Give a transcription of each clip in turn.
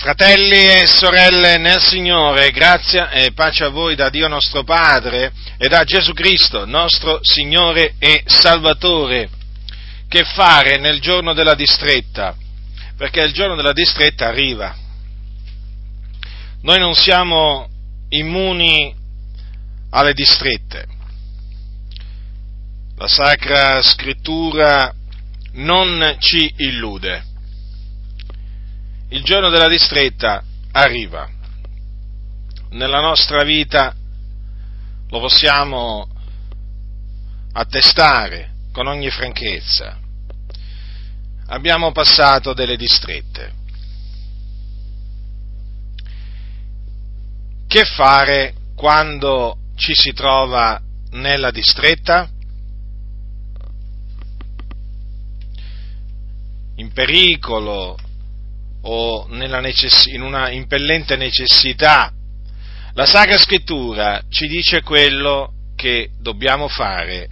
Fratelli e sorelle nel Signore, grazia e pace a voi da Dio nostro Padre e da Gesù Cristo, nostro Signore e Salvatore. Che fare nel giorno della distretta? Perché il giorno della distretta arriva. Noi non siamo immuni alle distrette. La Sacra Scrittura non ci illude il giorno della distretta arriva. Nella nostra vita lo possiamo attestare con ogni franchezza. Abbiamo passato delle distrette. Che fare quando ci si trova nella distretta? In pericolo, o necess- in una impellente necessità. La Sacra Scrittura ci dice quello che dobbiamo fare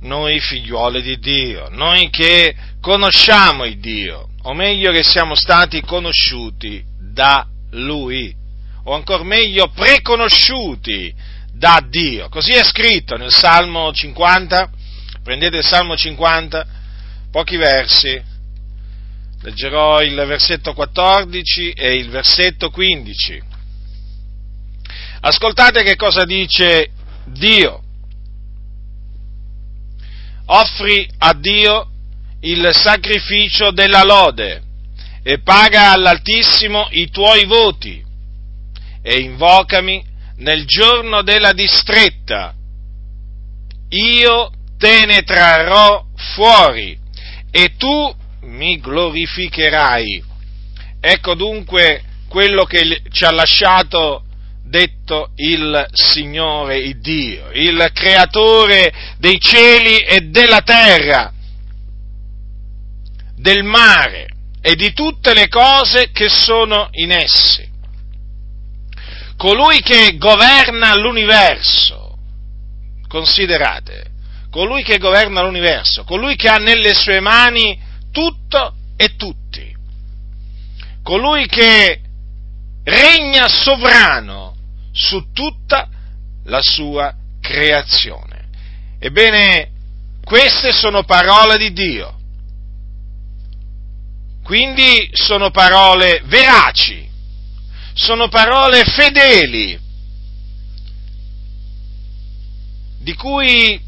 noi figliuoli di Dio, noi che conosciamo il Dio, o meglio che siamo stati conosciuti da Lui, o ancora meglio preconosciuti da Dio. Così è scritto nel Salmo 50, prendete il Salmo 50, pochi versi, Leggerò il versetto 14 e il versetto 15. Ascoltate che cosa dice Dio. Offri a Dio il sacrificio della lode e paga all'Altissimo i tuoi voti e invocami nel giorno della distretta. Io te ne trarrò fuori e tu mi glorificherai. Ecco dunque quello che ci ha lasciato detto il Signore, il Dio, il creatore dei cieli e della terra, del mare e di tutte le cose che sono in essi. Colui che governa l'universo, considerate, colui che governa l'universo, colui che ha nelle sue mani tutto e tutti. Colui che regna sovrano su tutta la sua creazione. Ebbene, queste sono parole di Dio. Quindi sono parole veraci, sono parole fedeli, di cui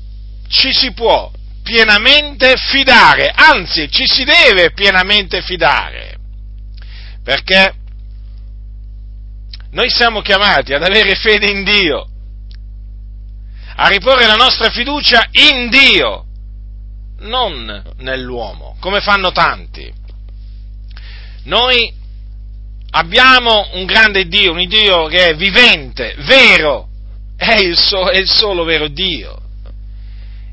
ci si può pienamente fidare, anzi ci si deve pienamente fidare, perché noi siamo chiamati ad avere fede in Dio, a riporre la nostra fiducia in Dio, non nell'uomo, come fanno tanti. Noi abbiamo un grande Dio, un Dio che è vivente, vero, è il, so, è il solo vero Dio.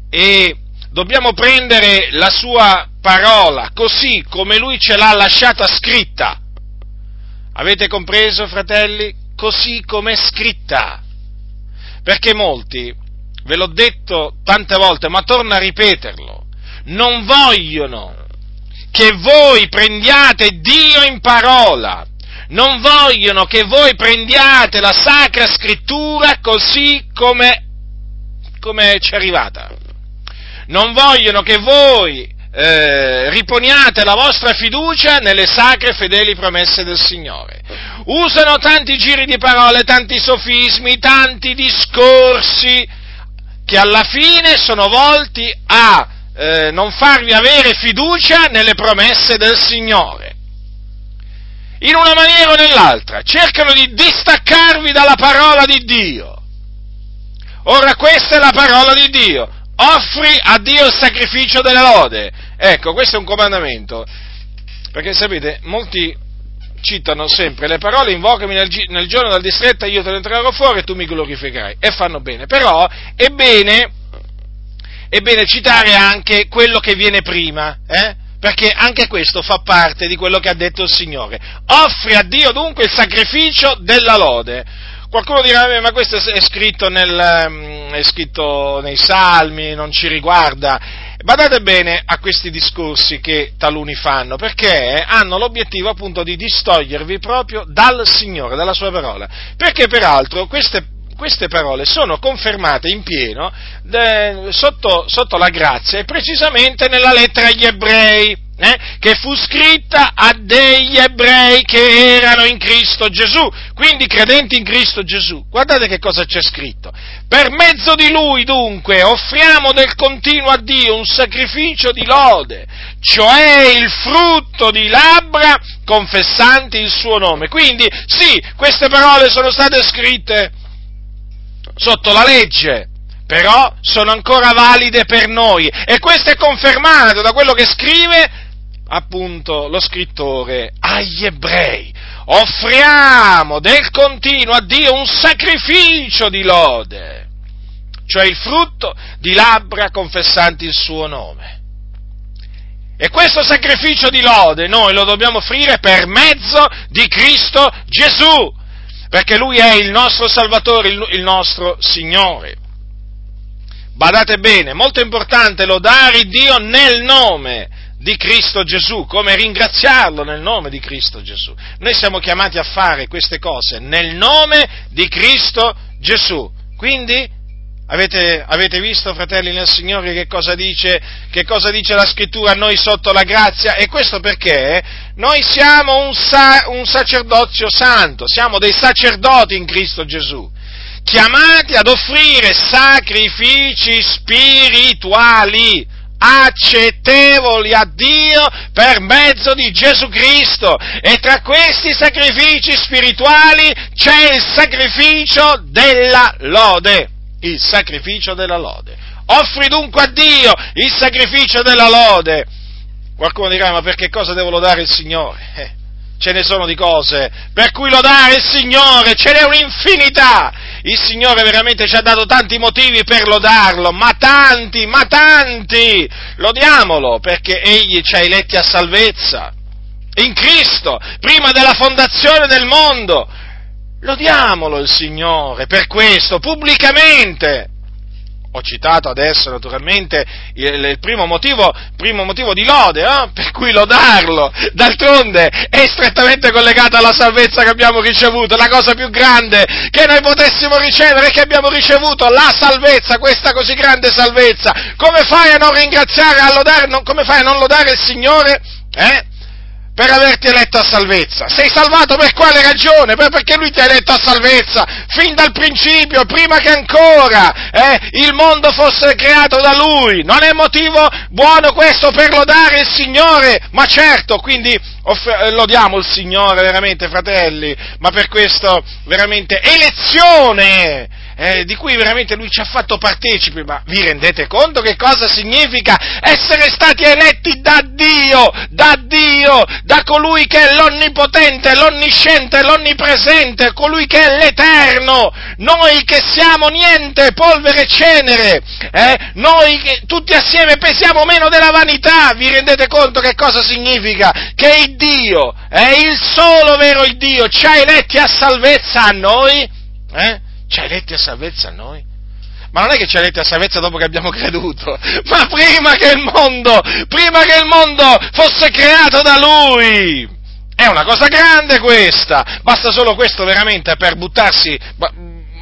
E dobbiamo prendere la sua parola così come lui ce l'ha lasciata scritta. Avete compreso, fratelli? Così come è scritta. Perché molti, ve l'ho detto tante volte, ma torno a ripeterlo, non vogliono che voi prendiate Dio in parola, non vogliono che voi prendiate la Sacra Scrittura così come, come ci è arrivata non vogliono che voi eh, riponiate la vostra fiducia nelle sacre e fedeli promesse del Signore. Usano tanti giri di parole, tanti sofismi, tanti discorsi che alla fine sono volti a eh, non farvi avere fiducia nelle promesse del Signore. In una maniera o nell'altra, cercano di distaccarvi dalla parola di Dio. Ora questa è la parola di Dio, offri a Dio il sacrificio della lode. Ecco, questo è un comandamento, perché sapete, molti citano sempre le parole invocami nel, nel giorno della distretta, io te ne trarrò fuori e tu mi glorificherai, e fanno bene, però è bene, è bene citare anche quello che viene prima, eh? perché anche questo fa parte di quello che ha detto il Signore. Offri a Dio dunque il sacrificio della lode. Qualcuno dirà, ma questo è scritto, nel, mm, è scritto nei salmi, non ci riguarda. Badate bene a questi discorsi che taluni fanno, perché hanno l'obiettivo appunto di distogliervi proprio dal Signore, dalla sua parola. Perché peraltro queste queste parole sono confermate in pieno de, sotto, sotto, la grazia e precisamente nella lettera agli ebrei, eh, che fu scritta a degli ebrei che erano in Cristo Gesù, quindi credenti in Cristo Gesù. Guardate che cosa c'è scritto. Per mezzo di lui dunque offriamo del continuo a Dio un sacrificio di lode, cioè il frutto di labbra confessanti il suo nome. Quindi sì, queste parole sono state scritte sotto la legge, però sono ancora valide per noi e questo è confermato da quello che scrive appunto lo scrittore agli ebrei. Offriamo del continuo a Dio un sacrificio di lode, cioè il frutto di labbra confessanti il suo nome. E questo sacrificio di lode noi lo dobbiamo offrire per mezzo di Cristo Gesù perché Lui è il nostro Salvatore, il, nostro Signore. Badate bene, molto importante lodare Dio nel nome di Cristo Gesù, come ringraziarlo nel nome di Cristo Gesù. Noi siamo chiamati a fare queste cose nel nome di Cristo Gesù. Quindi Avete, avete, visto, fratelli nel Signore, che cosa, dice, che cosa dice la scrittura a noi sotto la grazia? E questo perché noi siamo un, sa, un sacerdozio santo, siamo dei sacerdoti in Cristo Gesù, chiamati ad offrire sacrifici spirituali accettevoli a Dio per mezzo di Gesù Cristo e tra questi sacrifici spirituali c'è il sacrificio della lode il sacrificio della lode. Offri dunque a Dio il sacrificio della lode. Qualcuno dirà, ma per che cosa devo lodare il Signore? Eh, ce ne sono di cose per cui lodare il Signore, ce n'è un'infinità. Il Signore veramente ci ha dato tanti motivi per lodarlo, ma tanti, ma tanti. Lodiamolo perché Egli ci ha eletti a salvezza. In Cristo, prima della fondazione del mondo, Lodiamolo il Signore per questo, pubblicamente. Ho citato adesso naturalmente il, il primo, motivo, primo, motivo, di lode, eh? per cui lodarlo. D'altronde è strettamente collegato alla salvezza che abbiamo ricevuto. La cosa più grande che noi potessimo ricevere è che abbiamo ricevuto la salvezza, questa così grande salvezza. Come fai a non ringraziare, a lodare, non, come fai a non lodare il Signore? Eh? Per averti eletto a salvezza. Sei salvato per quale ragione? perché lui ti ha eletto a salvezza, fin dal principio, prima che ancora eh, il mondo fosse creato da lui. Non è motivo buono questo per lodare il Signore, ma certo, quindi off- eh, lodiamo il Signore veramente, fratelli, ma per questo veramente elezione eh, di cui veramente lui ci ha fatto partecipi, ma vi rendete conto che cosa significa essere stati eletti da Dio, da Dio, da colui che è l'onnipotente, l'onnisciente, l'onnipresente, colui che è l'eterno, noi che siamo niente, polvere e cenere, eh? noi che tutti assieme pesiamo meno della vanità, vi rendete conto che cosa significa? Che il Dio, è il solo vero il Dio, ci ha eletti a salvezza a noi, eh? Ci ha eletti a salvezza a noi? Ma non è che ci ha eletti a salvezza dopo che abbiamo creduto, ma prima che il mondo, prima che il mondo fosse creato da Lui! È una cosa grande questa! Basta solo questo veramente per buttarsi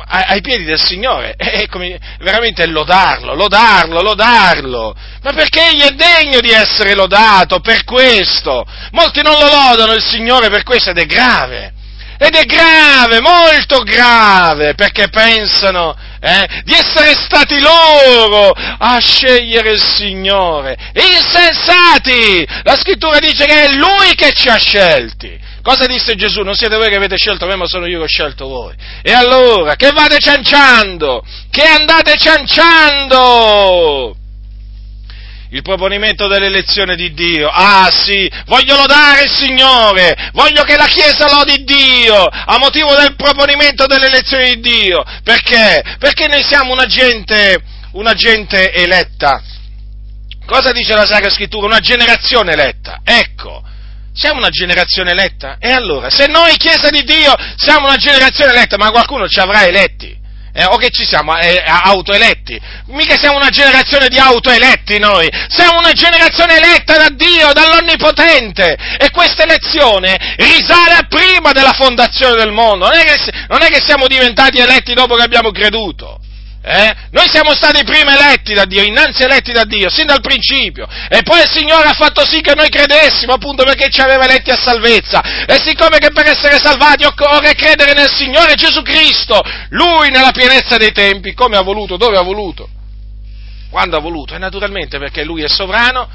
ai piedi del Signore e come, veramente lodarlo, lodarlo, lodarlo. Ma perché egli è degno di essere lodato per questo? Molti non lo lodano il Signore per questo ed è grave. Ed è grave, molto grave, perché pensano eh, di essere stati loro a scegliere il Signore. Insensati! La scrittura dice che è Lui che ci ha scelti. Cosa disse Gesù? Non siete voi che avete scelto me, ma sono io che ho scelto voi. E allora, che vate cianciando? Che andate cianciando? Il proponimento dell'elezione di Dio. Ah sì, voglio lodare il Signore, voglio che la Chiesa lodi Dio a motivo del proponimento dell'elezione di Dio. Perché? Perché noi siamo una gente, una gente eletta. Cosa dice la Sacra Scrittura? Una generazione eletta. Ecco, Siamo una generazione eletta? E allora, se noi, Chiesa di Dio, siamo una generazione eletta, ma qualcuno ci avrà eletti? Eh, o che ci siamo eh, autoeletti? Mica siamo una generazione di autoeletti noi, siamo una generazione eletta da Dio, dall'Onnipotente. E questa elezione risale a prima della fondazione del mondo, non è che, non è che siamo diventati eletti dopo che abbiamo creduto. Eh? Noi siamo stati prima eletti da Dio, innanzi eletti da Dio, sin dal principio, e poi il Signore ha fatto sì che noi credessimo, appunto perché ci aveva eletti a salvezza, e siccome che per essere salvati occorre credere nel Signore Gesù Cristo, Lui nella pienezza dei tempi, come ha voluto, dove ha voluto, quando ha voluto, e naturalmente perché Lui è sovrano,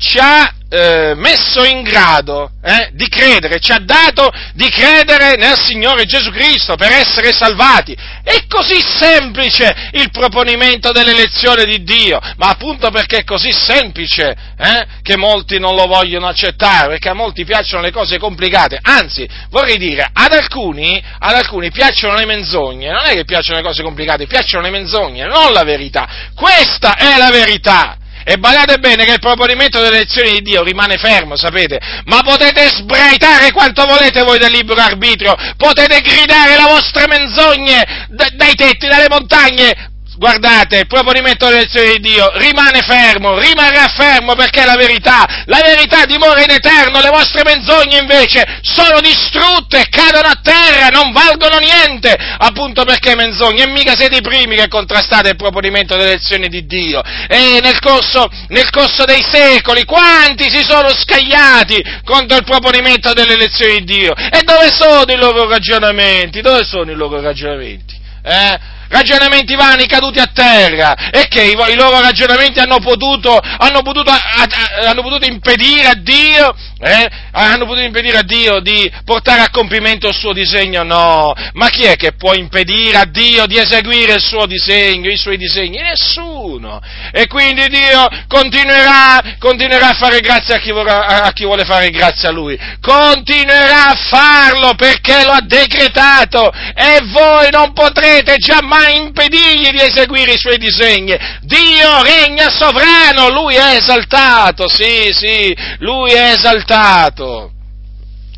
ci ha eh, messo in grado eh, di credere, ci ha dato di credere nel Signore Gesù Cristo per essere salvati. È così semplice il proponimento dell'elezione di Dio, ma appunto perché è così semplice eh, che molti non lo vogliono accettare, perché a molti piacciono le cose complicate. Anzi, vorrei dire, ad alcuni, ad alcuni piacciono le menzogne, non è che piacciono le cose complicate, piacciono le menzogne, non la verità. Questa è la verità. E badate bene che il proponimento delle elezioni di Dio rimane fermo, sapete? Ma potete sbraitare quanto volete voi del libero arbitrio, potete gridare le vostre menzogne dai tetti, dalle montagne, guardate, il proponimento dell'elezione di Dio rimane fermo, rimarrà fermo perché è la verità, la verità dimora in eterno, le vostre menzogne invece sono distrutte, cadono a terra, non valgono niente, appunto perché menzogne, e mica siete i primi che contrastate il proponimento dell'elezione di Dio, e nel corso, nel corso dei secoli quanti si sono scagliati contro il proponimento dell'elezione di Dio, e dove sono i loro ragionamenti? Dove sono i loro ragionamenti? Eh? Ragionamenti vani caduti a terra e che i, i loro ragionamenti hanno potuto, hanno potuto, hanno potuto impedire a Dio, eh, hanno potuto impedire a Dio di portare a compimento il suo disegno? No, ma chi è che può impedire a Dio di eseguire il suo disegno, i suoi disegni? Nessuno. E quindi Dio continuerà, continuerà a fare grazia a chi, vorrà, a chi vuole fare grazia a Lui, continuerà a farlo perché lo ha decretato e voi non potrete giammai impedirgli di eseguire i suoi disegni. Dio regna sovrano, lui è esaltato, sì, sì, lui è esaltato.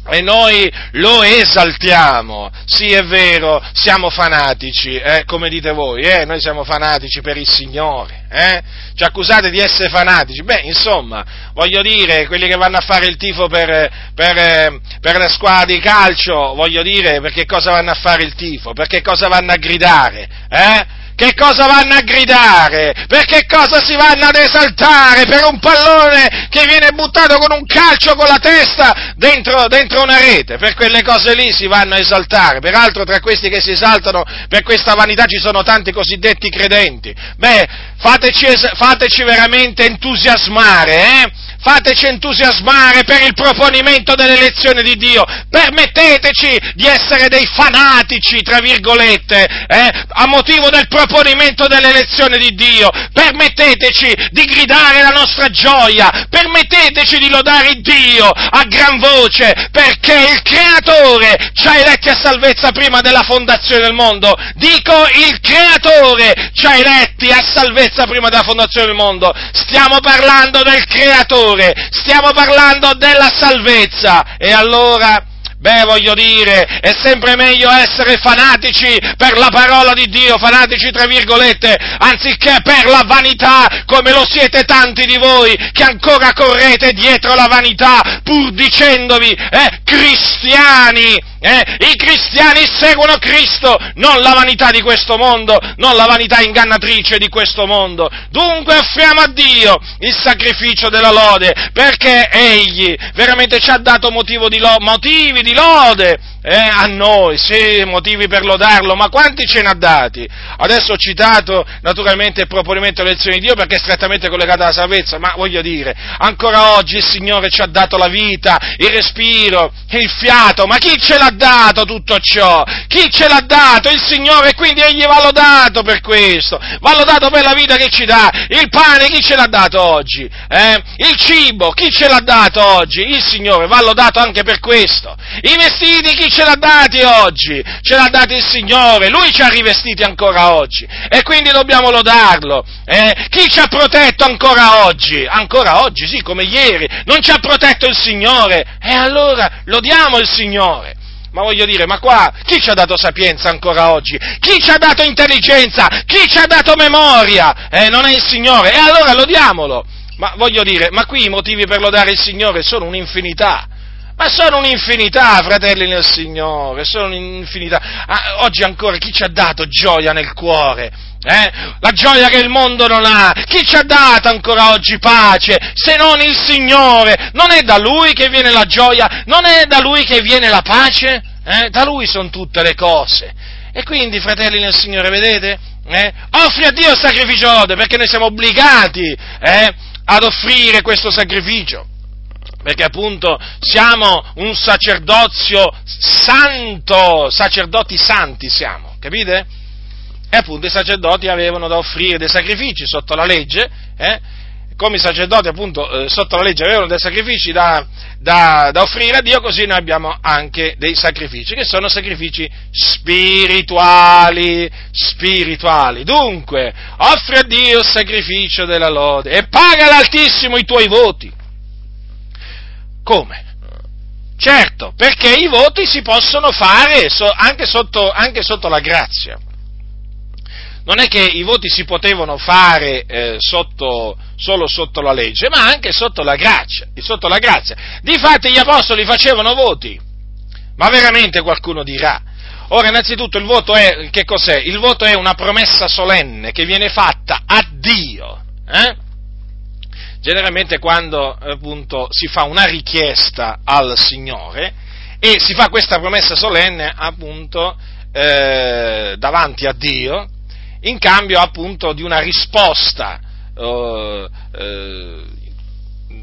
E noi lo esaltiamo, sì è vero, siamo fanatici, eh, come dite voi, eh, noi siamo fanatici per il Signore, eh? ci accusate di essere fanatici, beh insomma, voglio dire, quelli che vanno a fare il tifo per, per, per la squadra di calcio, voglio dire, perché cosa vanno a fare il tifo, perché cosa vanno a gridare, eh? Che cosa vanno a gridare? Per che cosa si vanno ad esaltare? Per un pallone che viene buttato con un calcio con la testa dentro, dentro una rete? Per quelle cose lì si vanno a esaltare. Peraltro tra questi che si esaltano per questa vanità ci sono tanti cosiddetti credenti. Beh, fateci, fateci veramente entusiasmare, eh? Fateci entusiasmare per il proponimento dell'elezione di Dio, permetteteci di essere dei fanatici, tra virgolette, eh, a motivo del proponimento dell'elezione di Dio, permetteteci di gridare la nostra gioia, permetteteci di lodare Dio a gran voce, perché il Creatore ci ha eletti a salvezza prima della fondazione del mondo, dico il Creatore ci ha eletti a salvezza prima della fondazione del mondo, stiamo parlando del Creatore, Signore, stiamo parlando della salvezza. E allora, beh, voglio dire, è sempre meglio essere fanatici per la parola di Dio, fanatici tra virgolette, anziché per la vanità, come lo siete tanti di voi che ancora correte dietro la vanità, pur dicendovi, eh, cristiani eh? I cristiani seguono Cristo, non la vanità di questo mondo, non la vanità ingannatrice di questo mondo. Dunque offriamo a Dio il sacrificio della lode, perché Egli veramente ci ha dato di lo, motivi di lode eh, a noi, sì, motivi per lodarlo, ma quanti ce ne ha dati? Adesso ho citato naturalmente il proponimento dell'elezione di Dio perché è strettamente collegato alla salvezza, ma voglio dire, ancora oggi il Signore ci ha dato la vita, il respiro, il fiato, ma chi ce l'ha dato tutto ciò? Chi ce l'ha dato? Il Signore, quindi Egli va lodato per questo, va lodato per la vita che ci dà. Il pane, chi ce l'ha dato oggi? Eh? Il cibo, chi ce l'ha dato oggi? Il Signore, va lodato anche per questo. I vestiti, chi ce l'ha dati oggi? Ce l'ha dati il Signore, Lui ci ha rivestiti ancora oggi, e quindi dobbiamo lodarlo. Eh? Chi ci ha protetto ancora oggi? Ancora oggi, sì, come ieri, non ci ha protetto il Signore, e allora lodiamo il Signore. Ma voglio dire, ma qua chi ci ha dato sapienza ancora oggi? Chi ci ha dato intelligenza? Chi ci ha dato memoria? Eh, non è il Signore. E allora lodiamolo. Ma voglio dire, ma qui i motivi per lodare il Signore sono un'infinità. Ma sono un'infinità, fratelli nel Signore, sono un'infinità. Ah, oggi ancora chi ci ha dato gioia nel cuore? Eh? La gioia che il mondo non ha. Chi ci ha dato ancora oggi pace se non il Signore? Non è da Lui che viene la gioia? Non è da Lui che viene la pace? Eh? Da Lui sono tutte le cose. E quindi, fratelli nel Signore, vedete? Eh? Offri a Dio il sacrificio lode perché noi siamo obbligati eh, ad offrire questo sacrificio perché appunto siamo un sacerdozio santo, sacerdoti santi siamo, capite? E appunto i sacerdoti avevano da offrire dei sacrifici sotto la legge, eh? come i sacerdoti appunto eh, sotto la legge avevano dei sacrifici da, da, da, offrire a Dio, così noi abbiamo anche dei sacrifici, che sono sacrifici spirituali, spirituali. Dunque, offri a Dio il sacrificio della lode e paga l'Altissimo i tuoi voti. Come? Certo, perché i voti si possono fare anche sotto, anche sotto la grazia non è che i voti si potevano fare eh, sotto, solo sotto la legge, ma anche sotto la grazia. Sotto la grazia. Difatti gli apostoli facevano voti, ma veramente qualcuno dirà. Ora, innanzitutto, il voto è, che cos'è? Il voto è una promessa solenne che viene fatta a Dio. Eh? Generalmente quando appunto si fa una richiesta al Signore e si fa questa promessa solenne appunto eh, davanti a Dio, in cambio appunto di una risposta, eh, eh,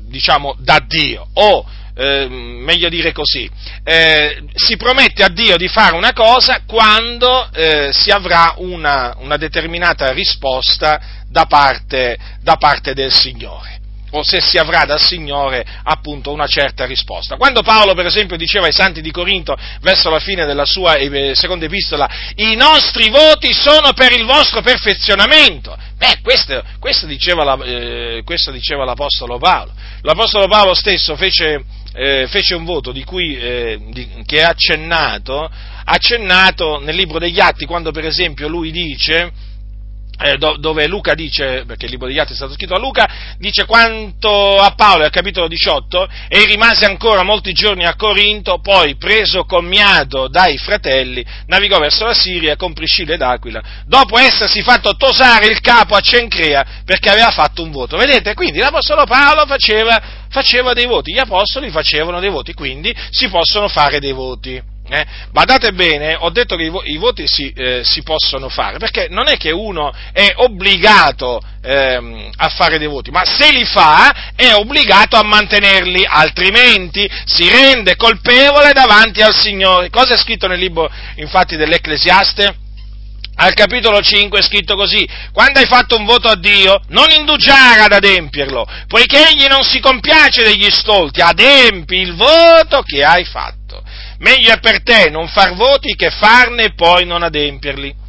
diciamo, da Dio, o eh, meglio dire così, eh, si promette a Dio di fare una cosa quando eh, si avrà una, una determinata risposta da parte, da parte del Signore o se si avrà dal Signore appunto una certa risposta. Quando Paolo per esempio diceva ai santi di Corinto verso la fine della sua eh, seconda epistola i nostri voti sono per il vostro perfezionamento, beh questo, questo, diceva, la, eh, questo diceva, l'Apostolo Paolo. L'Apostolo Paolo stesso fece, eh, fece un voto di cui, eh, di, che è accennato, accennato nel libro degli Atti quando per esempio lui dice eh, dove Luca dice, perché il libro degli Atti è stato scritto a Luca, dice quanto a Paolo al capitolo 18, e rimase ancora molti giorni a Corinto, poi preso commiato dai fratelli, navigò verso la Siria con Priscilla ed Aquila, dopo essersi fatto tosare il capo a Cencrea perché aveva fatto un voto. Vedete? Quindi l'Apostolo Paolo faceva, faceva dei voti, gli Apostoli facevano dei voti, quindi si possono fare dei voti. Eh? Badate bene, ho detto che i, vo- i voti si, eh, si, possono fare, perché non è che uno è obbligato ehm, a fare dei voti, ma se li fa è obbligato a mantenerli, altrimenti si rende colpevole davanti al Signore. Cosa è scritto nel libro, infatti, dell'Ecclesiaste? Al capitolo 5 è scritto così, quando hai fatto un voto a Dio, non indugiare ad adempierlo, poiché egli non si compiace degli stolti, adempi il voto che hai fatto meglio è per te non far voti che farne e poi non adempierli.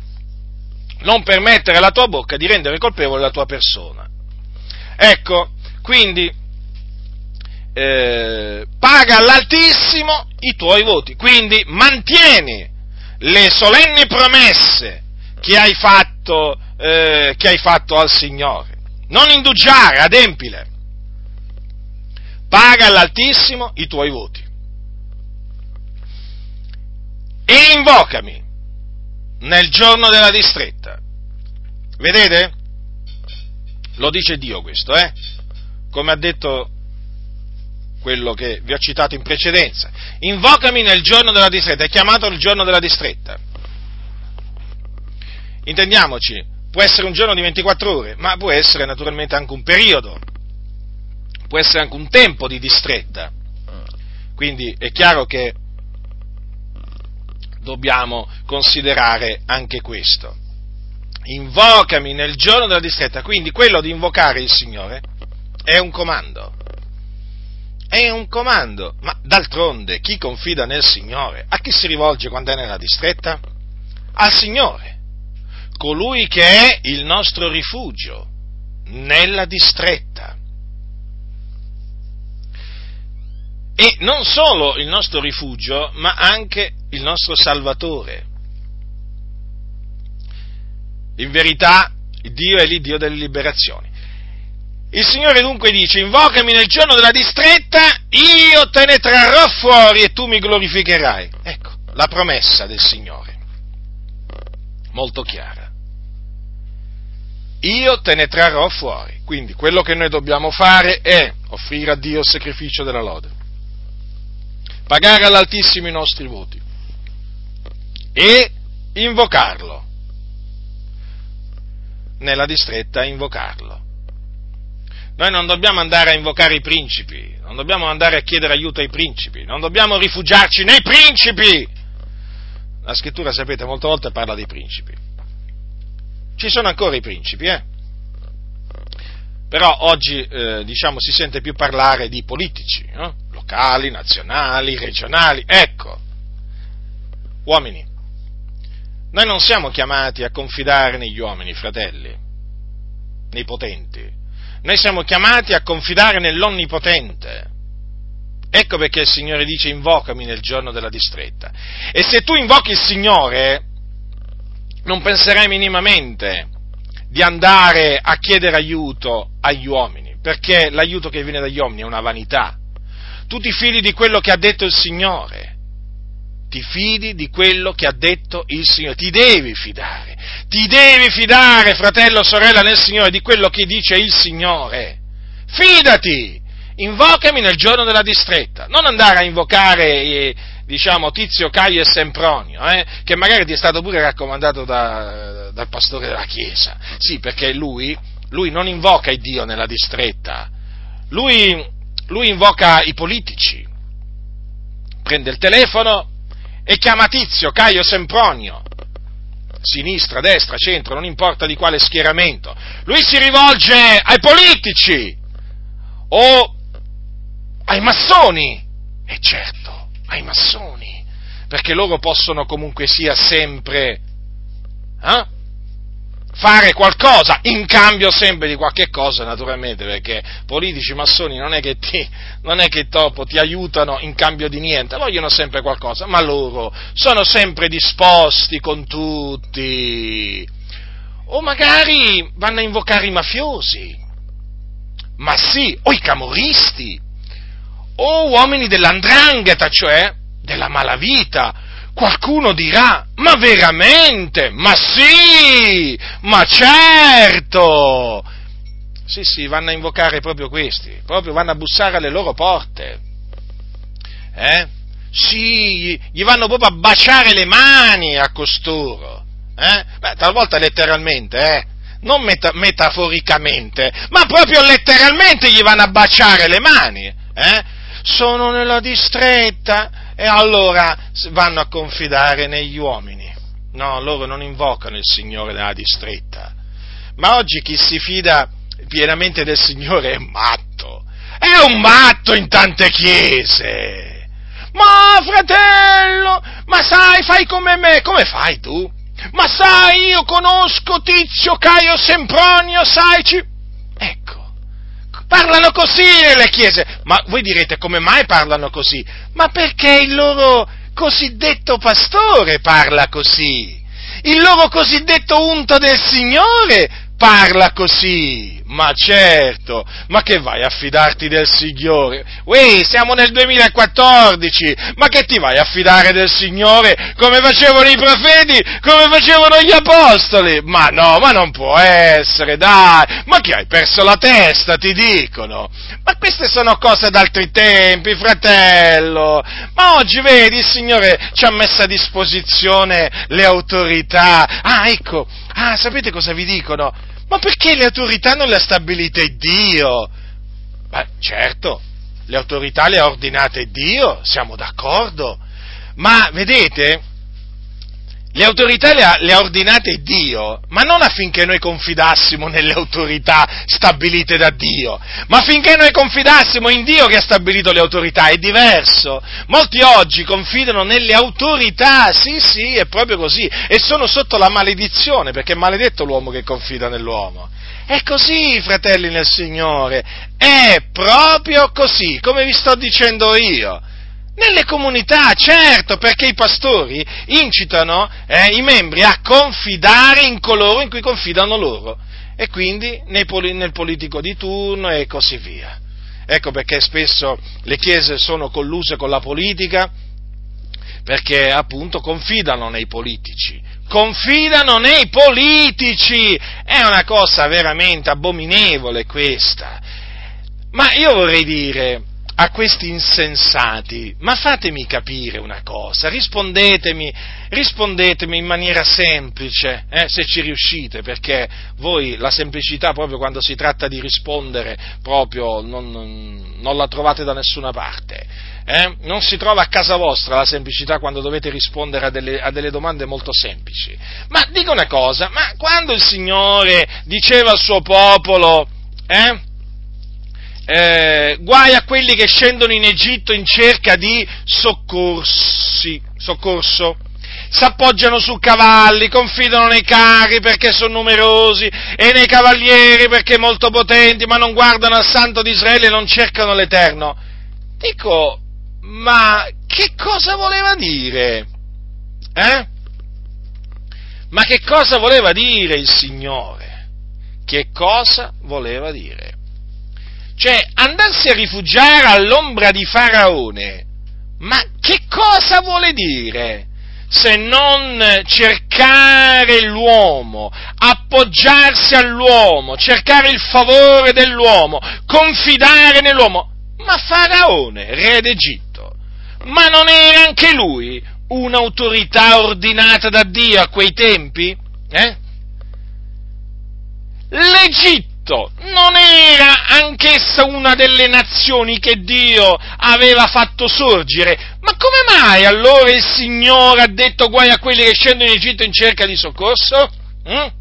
Non permettere alla tua bocca di rendere colpevole la tua persona. Ecco, quindi eh, paga all'Altissimo i tuoi voti, quindi mantieni le solenni promesse che hai fatto, eh, che hai fatto al Signore. Non indugiare, adempile. Paga all'Altissimo i tuoi voti e invocami nel giorno della distretta. Vedete? Lo dice Dio questo, eh? Come ha detto quello che vi ho citato in precedenza. Invocami nel giorno della distretta, è chiamato il giorno della distretta. Intendiamoci, può essere un giorno di 24 ore, ma può essere naturalmente anche un periodo, può essere anche un tempo di distretta. Quindi è chiaro che dobbiamo considerare anche questo. Invocami nel giorno della distretta, quindi quello di invocare il Signore è un comando. È un comando, ma d'altronde chi confida nel Signore, a chi si rivolge quando è nella distretta? Al Signore, colui che è il nostro rifugio nella distretta. E non solo il nostro rifugio, ma anche il nostro Salvatore. In verità, Dio è l'Iddio delle liberazioni. Il Signore dunque dice, invocami nel giorno della distretta, io te ne trarrò fuori e tu mi glorificherai. Ecco, la promessa del Signore, molto chiara. Io te ne trarrò fuori. Quindi quello che noi dobbiamo fare è offrire a Dio il sacrificio della lode, pagare all'Altissimo i nostri voti e invocarlo. Nella distretta invocarlo. Noi non dobbiamo andare a invocare i principi, non dobbiamo andare a chiedere aiuto ai principi, non dobbiamo rifugiarci nei principi. La scrittura, sapete, molte volte parla dei principi. Ci sono ancora i principi, eh? Però oggi, eh, diciamo, si sente più parlare di politici, no? Locali, nazionali, regionali. Ecco, uomini, noi non siamo chiamati a confidare negli uomini, fratelli, nei potenti noi siamo chiamati a confidare nell'Onnipotente. Ecco perché il Signore dice invocami nel giorno della distretta. E se tu invochi il Signore, non penserai minimamente di andare a chiedere aiuto agli uomini, perché l'aiuto che viene dagli uomini è una vanità. Tu ti fidi di quello che ha detto il Signore. Ti fidi di quello che ha detto il Signore, ti devi fidare, ti devi fidare, fratello, sorella, nel Signore, di quello che dice il Signore. Fidati, invocami nel giorno della distretta, non andare a invocare, eh, diciamo, Tizio, Caio e Sempronio, eh, che magari ti è stato pure raccomandato da, dal pastore della Chiesa. Sì, perché lui, lui non invoca il Dio nella distretta, lui, lui invoca i politici, prende il telefono, e chiama Tizio, Caio, Sempronio, sinistra, destra, centro, non importa di quale schieramento, lui si rivolge ai politici o ai massoni, e certo, ai massoni, perché loro possono comunque sia sempre eh, fare qualcosa in cambio sempre di qualche cosa, naturalmente, perché politici massoni non è che ti, non è che dopo ti aiutano in cambio di niente, vogliono sempre qualcosa, ma loro sono sempre disposti con tutti. O magari vanno a invocare i mafiosi, ma sì, o i camoristi, o uomini dell'andrangheta, cioè della malavita, Qualcuno dirà, ma veramente? Ma sì! Ma certo! Sì, sì, vanno a invocare proprio questi, proprio vanno a bussare alle loro porte. Eh? Sì, gli vanno proprio a baciare le mani a costoro. Eh? Beh, talvolta letteralmente, eh? non meta- metaforicamente, ma proprio letteralmente gli vanno a baciare le mani. Eh? Sono nella distretta e allora vanno a confidare negli uomini. No, loro non invocano il Signore nella distretta. Ma oggi chi si fida pienamente del Signore è matto. È un matto in tante chiese. Ma fratello, ma sai, fai come me, come fai tu? Ma sai, io conosco Tizio, Caio, Sempronio, sai, ci... Ecco, Parlano così nelle chiese. Ma voi direte come mai parlano così? Ma perché il loro cosiddetto pastore parla così. Il loro cosiddetto unto del Signore parla così. Ma certo, ma che vai a fidarti del Signore? Uè, siamo nel 2014, ma che ti vai a fidare del Signore come facevano i profeti, come facevano gli apostoli? Ma no, ma non può essere, dai, ma che hai perso la testa, ti dicono. Ma queste sono cose d'altri tempi, fratello. Ma oggi vedi, il Signore ci ha messo a disposizione le autorità. Ah, ecco, ah, sapete cosa vi dicono? Ma perché le autorità non le ha stabilite Dio? Beh, certo, le autorità le ha ordinate Dio, siamo d'accordo, ma vedete, le autorità le ha, le ha, ordinate Dio, ma non affinché noi confidassimo nelle autorità stabilite da Dio, ma affinché noi confidassimo in Dio che ha stabilito le autorità, è diverso. Molti oggi confidano nelle autorità, sì, sì, è proprio così, e sono sotto la maledizione, perché è maledetto l'uomo che confida nell'uomo. È così, fratelli nel Signore, è proprio così, come vi sto dicendo io. Nelle comunità, certo, perché i pastori incitano eh, i membri a confidare in coloro in cui confidano loro e quindi poli- nel politico di turno e così via. Ecco perché spesso le chiese sono colluse con la politica, perché appunto confidano nei politici, confidano nei politici, è una cosa veramente abominevole questa. Ma io vorrei dire, a questi insensati, ma fatemi capire una cosa, rispondetemi, rispondetemi in maniera semplice, eh, se ci riuscite, perché voi la semplicità proprio quando si tratta di rispondere proprio non, non la trovate da nessuna parte. Eh? Non si trova a casa vostra la semplicità quando dovete rispondere a delle, a delle domande molto semplici. Ma dico una cosa, ma quando il Signore diceva al suo popolo, eh, eh, guai a quelli che scendono in Egitto in cerca di soccorsi, soccorso. S'appoggiano su cavalli, confidano nei carri perché sono numerosi e nei cavalieri perché molto potenti, ma non guardano al Santo di Israele e non cercano l'Eterno. Dico, ma che cosa voleva dire? Eh? Ma che cosa voleva dire il Signore? Che cosa voleva dire? Cioè, andarsi a rifugiare all'ombra di Faraone, ma che cosa vuole dire? Se non cercare l'uomo, appoggiarsi all'uomo, cercare il favore dell'uomo, confidare nell'uomo. Ma Faraone, re d'Egitto, ma non era anche lui un'autorità ordinata da Dio a quei tempi? Eh? L'Egitto Egitto non era anch'essa una delle nazioni che Dio aveva fatto sorgere? Ma come mai allora il Signore ha detto guai a quelli che scendono in Egitto in cerca di soccorso? Mm?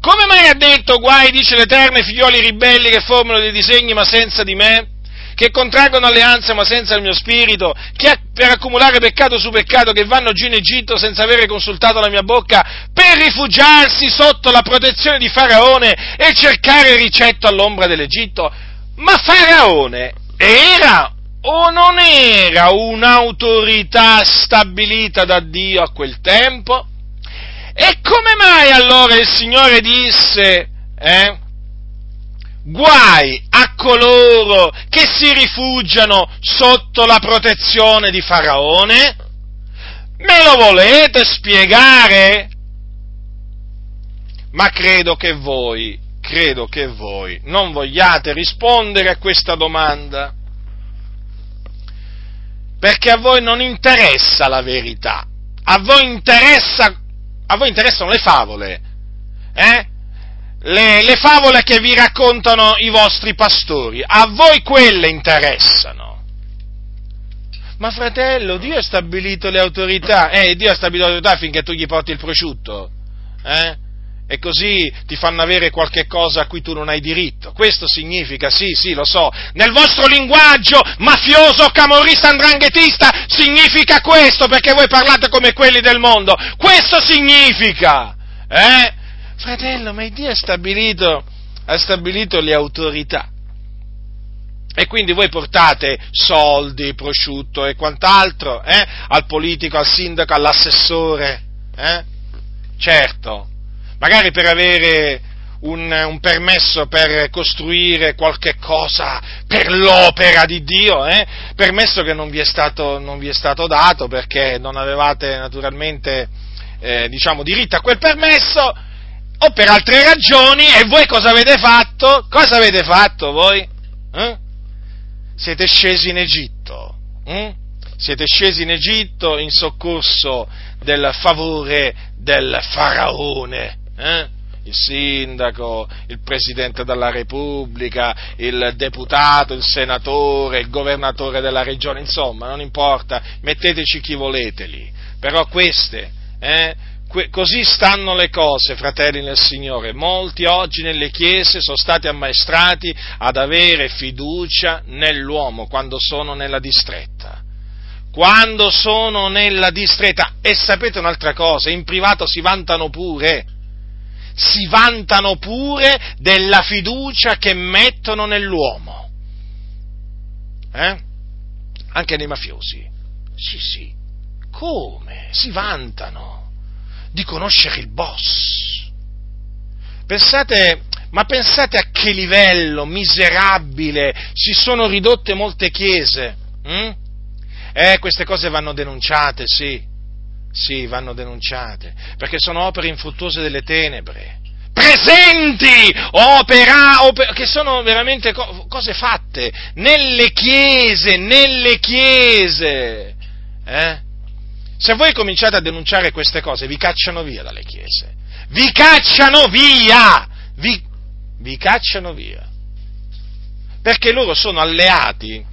Come mai ha detto guai, dice l'Eterno, ai figlioli ribelli che formano dei disegni ma senza di me? Che contraggono alleanze ma senza il mio spirito, che per accumulare peccato su peccato, che vanno giù in Egitto senza avere consultato la mia bocca, per rifugiarsi sotto la protezione di Faraone e cercare ricetto all'ombra dell'Egitto. Ma Faraone era o non era un'autorità stabilita da Dio a quel tempo? E come mai allora il Signore disse, eh, guai a coloro che si rifugiano sotto la protezione di Faraone? Me lo volete spiegare? Ma credo che voi, credo che voi non vogliate rispondere a questa domanda, perché a voi non interessa la verità, a voi, interessa, a voi interessano le favole, eh? Le, le favole che vi raccontano i vostri pastori, a voi quelle interessano. Ma fratello, Dio ha stabilito le autorità, eh, Dio ha stabilito le autorità finché tu gli porti il prosciutto, eh? E così ti fanno avere qualche cosa a cui tu non hai diritto. Questo significa, sì, sì, lo so, nel vostro linguaggio mafioso, camorrista, andranghetista, significa questo, perché voi parlate come quelli del mondo. Questo significa, eh? Fratello, ma Dio ha stabilito, ha stabilito le autorità. E quindi voi portate soldi, prosciutto e quant'altro eh? al politico, al sindaco, all'assessore. Eh? Certo, magari per avere un, un, permesso per costruire qualche cosa per l'opera di Dio, eh? permesso che non vi, stato, non vi, è stato, dato perché non avevate naturalmente eh, diciamo, diritto a quel permesso o per altre ragioni e voi cosa avete fatto? Cosa avete fatto voi? Eh? Siete scesi in Egitto. Eh? Siete scesi in Egitto in soccorso del favore del faraone. Eh? il sindaco, il presidente della Repubblica, il deputato, il senatore, il governatore della regione, insomma, non importa, metteteci chi volete lì. Però queste, eh, così stanno le cose, fratelli nel Signore. Molti oggi nelle chiese sono stati ammaestrati ad avere fiducia nell'uomo quando sono nella distretta quando sono nella distretta. E sapete un'altra cosa, in privato si vantano pure, si vantano pure della fiducia che mettono nell'uomo. Eh? Anche nei mafiosi. Sì, sì. Come? Si vantano di conoscere il boss. Pensate, ma pensate a che livello miserabile si sono ridotte molte chiese. Hm? Eh, queste cose vanno denunciate, sì, sì, vanno denunciate, perché sono opere infruttuose delle tenebre, presenti, opera, opera che sono veramente co- cose fatte nelle chiese, nelle chiese. Eh? Se voi cominciate a denunciare queste cose, vi cacciano via dalle chiese, vi cacciano via, vi, vi cacciano via, perché loro sono alleati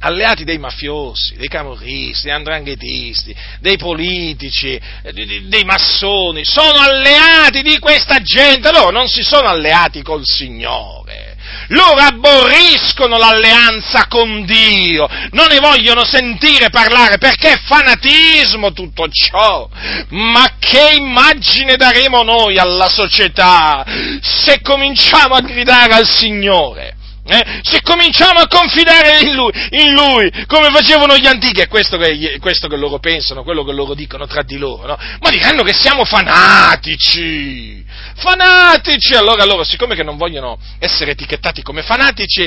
alleati dei mafiosi, dei camorristi, dei andranghetisti, dei politici, dei massoni, sono alleati di questa gente, loro non si sono alleati col Signore. Loro abborriscono l'alleanza con Dio, non ne vogliono sentire parlare perché è fanatismo tutto ciò. Ma che immagine daremo noi alla società se cominciamo a gridare al Signore? Eh? Se cominciamo a confidare in lui, in lui, come facevano gli antichi, è questo che, questo che, loro pensano, quello che loro dicono tra di loro, no? ma diranno che siamo fanatici, fanatici, allora loro, siccome che non vogliono essere etichettati come fanatici,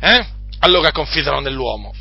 eh? allora confidano nell'uomo.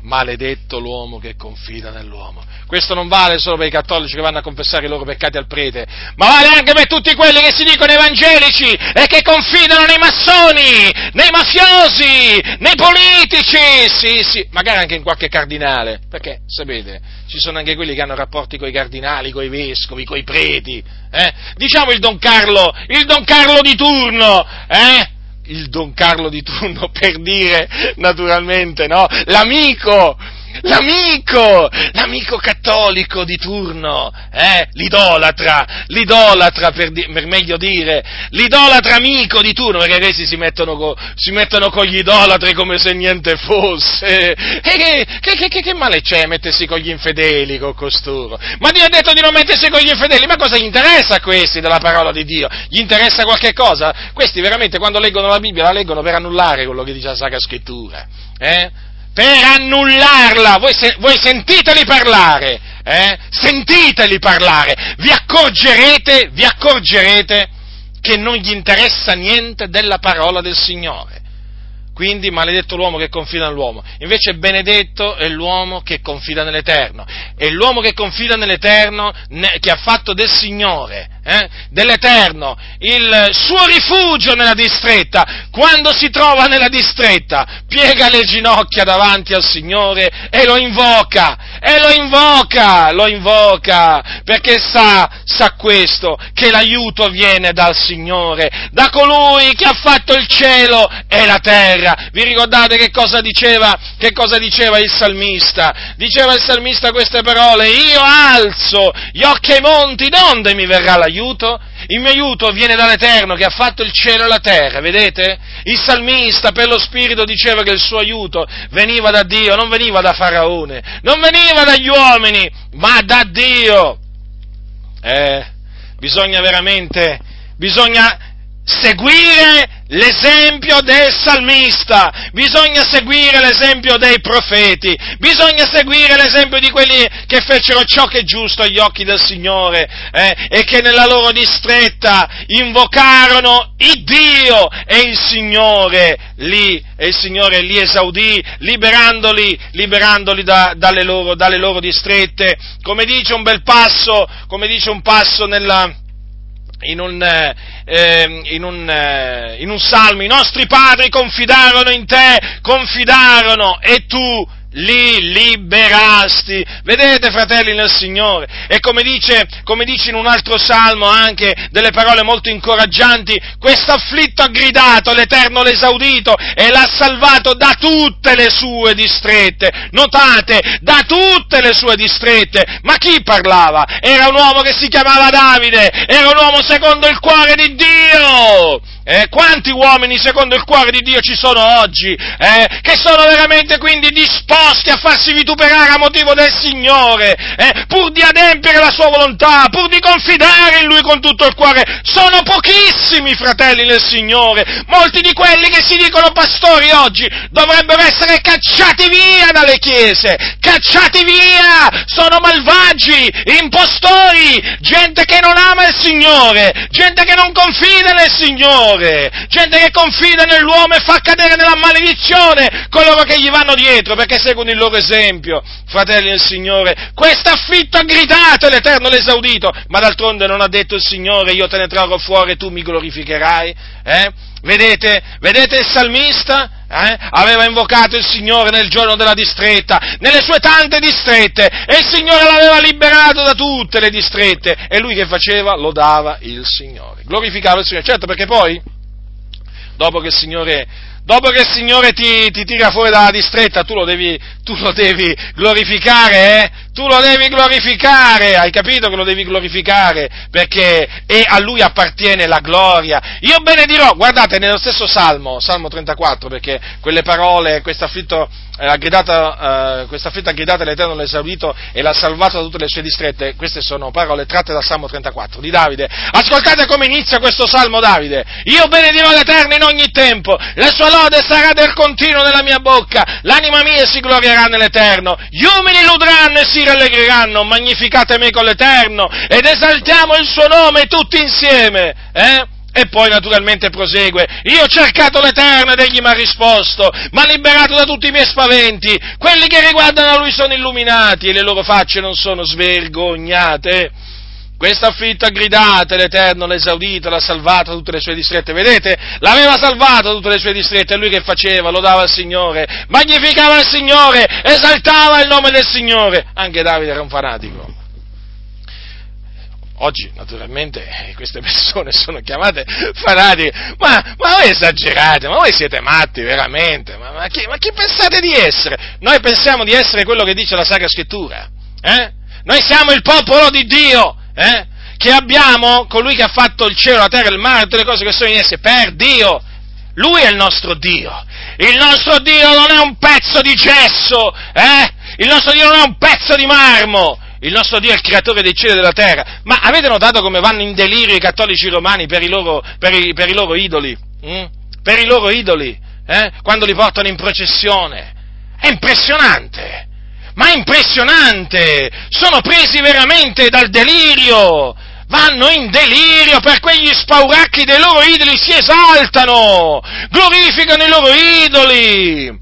Maledetto l'uomo che confida nell'uomo. Questo non vale solo per i cattolici che vanno a confessare i loro peccati al prete, ma vale anche per tutti quelli che si dicono evangelici e che confidano nei massoni, nei mafiosi, nei politici, sì, sì, magari anche in qualche cardinale, perché sapete, ci sono anche quelli che hanno rapporti con i cardinali, con i vescovi, con i preti, eh? Diciamo il Don Carlo, il Don Carlo di turno, eh? Il Don Carlo di turno per dire naturalmente, no? L'amico, l'amico, l'amico cattolico di turno, eh? l'idolatra, l'idolatra per, di, per, meglio dire, l'idolatra amico di turno, perché questi si mettono, co, si mettono con gli idolatri come se niente fosse. E che, che, che, che, male c'è mettersi con gli infedeli, con costoro? Ma Dio ha detto di non mettersi con gli infedeli, ma cosa gli interessa a questi della parola di Dio? Gli interessa qualche cosa? Questi veramente quando leggono la Bibbia la leggono per annullare quello che dice la Sacra Scrittura. Eh? Per annullarla. Voi, se, voi sentiteli parlare, eh? sentiteli parlare, vi accorgerete, vi accorgerete che non gli interessa niente della parola del Signore. Quindi maledetto l'uomo che confida nell'uomo. Invece benedetto è l'uomo che confida nell'Eterno. E l'uomo che confida nell'Eterno, che ha fatto del Signore, eh, dell'Eterno, il suo rifugio nella distretta, quando si trova nella distretta, piega le ginocchia davanti al Signore e lo invoca, e lo invoca, lo invoca, perché sa, sa questo, che l'aiuto viene dal Signore, da colui che ha fatto il cielo e la terra. Vi ricordate che cosa diceva, che cosa diceva il salmista? Diceva il salmista queste parole, io alzo gli occhi ai monti, donde mi verrà l'aiuto? Il mio aiuto viene dall'Eterno che ha fatto il cielo e la terra, vedete? Il salmista per lo Spirito diceva che il suo aiuto veniva da Dio, non veniva da Faraone, non veniva dagli uomini, ma da Dio. Eh, bisogna veramente, bisogna seguire l'esempio del salmista, bisogna seguire l'esempio dei profeti, bisogna seguire l'esempio di quelli che fecero ciò che è giusto agli occhi del Signore eh, e che nella loro distretta invocarono il Dio e il Signore li, e il Signore li esaudì liberandoli, liberandoli da, dalle, loro, dalle loro distrette, come dice un bel passo, come dice un passo nella in un, eh, in, un, eh, in un salmo, i nostri padri confidarono in te, confidarono e tu li liberasti. Vedete, fratelli nel Signore? E come dice, come dice in un altro salmo anche delle parole molto incoraggianti, questo afflitto ha gridato, l'Eterno l'ha esaudito e l'ha salvato da tutte le sue distrette. Notate, da tutte le sue distrette. Ma chi parlava? Era un uomo che si chiamava Davide, era un uomo secondo il cuore di Dio. Eh, quanti uomini secondo il cuore di Dio ci sono oggi, eh, che sono veramente quindi disposti a farsi vituperare a motivo del Signore, eh, pur di adempiere la sua volontà, pur di confidare in Lui con tutto il cuore? Sono pochissimi, fratelli del Signore. Molti di quelli che si dicono pastori oggi dovrebbero essere cacciati via dalle chiese, cacciati via! Sono malvagi, impostori, gente che non ama il Signore, gente che non confida nel Signore Signore, gente che confida nell'uomo e fa cadere nella maledizione coloro che gli vanno dietro perché seguono il loro esempio. Fratelli del Signore, questo affitto ha gridato e l'Eterno l'esaudito, ma d'altronde non ha detto il Signore io te ne trarrò fuori e tu mi glorificherai? Eh? Vedete, vedete il salmista? Eh? Aveva invocato il Signore nel giorno della distretta, nelle sue tante distrette, e il Signore l'aveva liberato da tutte le distrette, e lui che faceva? Lodava il Signore, glorificava il Signore, certo perché poi, dopo che il Signore dopo che il Signore ti, ti, tira fuori dalla distretta, tu lo devi, tu lo devi glorificare, eh? Tu lo devi glorificare, hai capito che lo devi glorificare? Perché e a Lui appartiene la gloria. Io benedirò, guardate, nello stesso Salmo, Salmo 34, perché quelle parole, questo afflitto ha gridato, eh, questa fitta gridata all'Eterno l'ha esaudito e l'ha salvato da tutte le sue distrette. Queste sono parole tratte dal Salmo 34 di Davide. Ascoltate come inizia questo Salmo Davide. Io benedirò l'Eterno in ogni tempo, la sua lode sarà del continuo nella mia bocca, l'anima mia si glorierà nell'Eterno, gli umili ludranno e si rallegreranno, magnificate me con l'Eterno ed esaltiamo il suo nome tutti insieme. Eh? E poi naturalmente prosegue, io ho cercato l'Eterno ed egli mi ha risposto, mi ha liberato da tutti i miei spaventi, quelli che riguardano a lui sono illuminati e le loro facce non sono svergognate. Questa affitta gridate, l'Eterno l'ha esaudito, l'ha salvato tutte le sue distrette. Vedete? L'aveva salvato tutte le sue distrette. E lui che faceva? Lo dava al Signore, magnificava il Signore, esaltava il nome del Signore. Anche Davide era un fanatico. Oggi, naturalmente, eh, queste persone sono chiamate fanatiche, ma, ma voi esagerate, ma voi siete matti veramente, ma, ma, chi, ma, chi, pensate di essere? Noi pensiamo di essere quello che dice la Sacra Scrittura, eh? Noi siamo il popolo di Dio, eh? Che abbiamo colui che ha fatto il cielo, la terra, il mare, tutte le cose che sono in esse, per Dio. Lui è il nostro Dio. Il nostro Dio non è un pezzo di gesso, eh? Il nostro Dio non è un pezzo di marmo il nostro Dio è il creatore dei cieli e della terra. Ma avete notato come vanno in delirio i cattolici romani per i loro, per i, per i loro idoli? Mm? Per i loro idoli, eh? quando li portano in processione? È impressionante! Ma è impressionante! Sono presi veramente dal delirio! Vanno in delirio per quegli spauracchi dei loro idoli, si esaltano! Glorificano i loro idoli!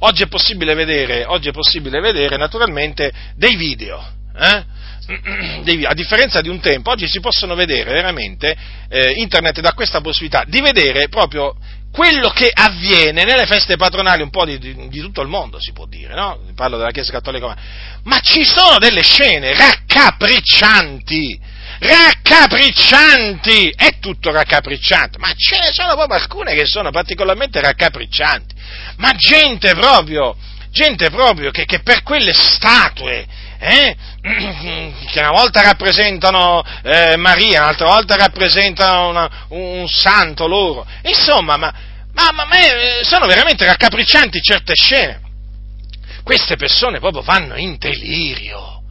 Oggi è possibile vedere, è possibile vedere naturalmente dei video, eh? a differenza di un tempo, oggi si possono vedere veramente, eh, internet dà questa possibilità di vedere proprio quello che avviene nelle feste patronali un po' di, di, di, tutto il mondo, si può dire, no? Parlo della Chiesa Cattolica, ma ci sono delle scene raccapriccianti, raccapriccianti, è tutto raccapricciante, ma ce ne sono proprio alcune che sono particolarmente raccapriccianti, ma gente proprio, gente proprio che, che per quelle statue, eh, che una volta rappresentano eh, Maria, un'altra volta rappresentano una, un santo loro, insomma, ma, ma, ma, ma eh, sono veramente raccapriccianti certe scene. Queste persone proprio vanno in delirio,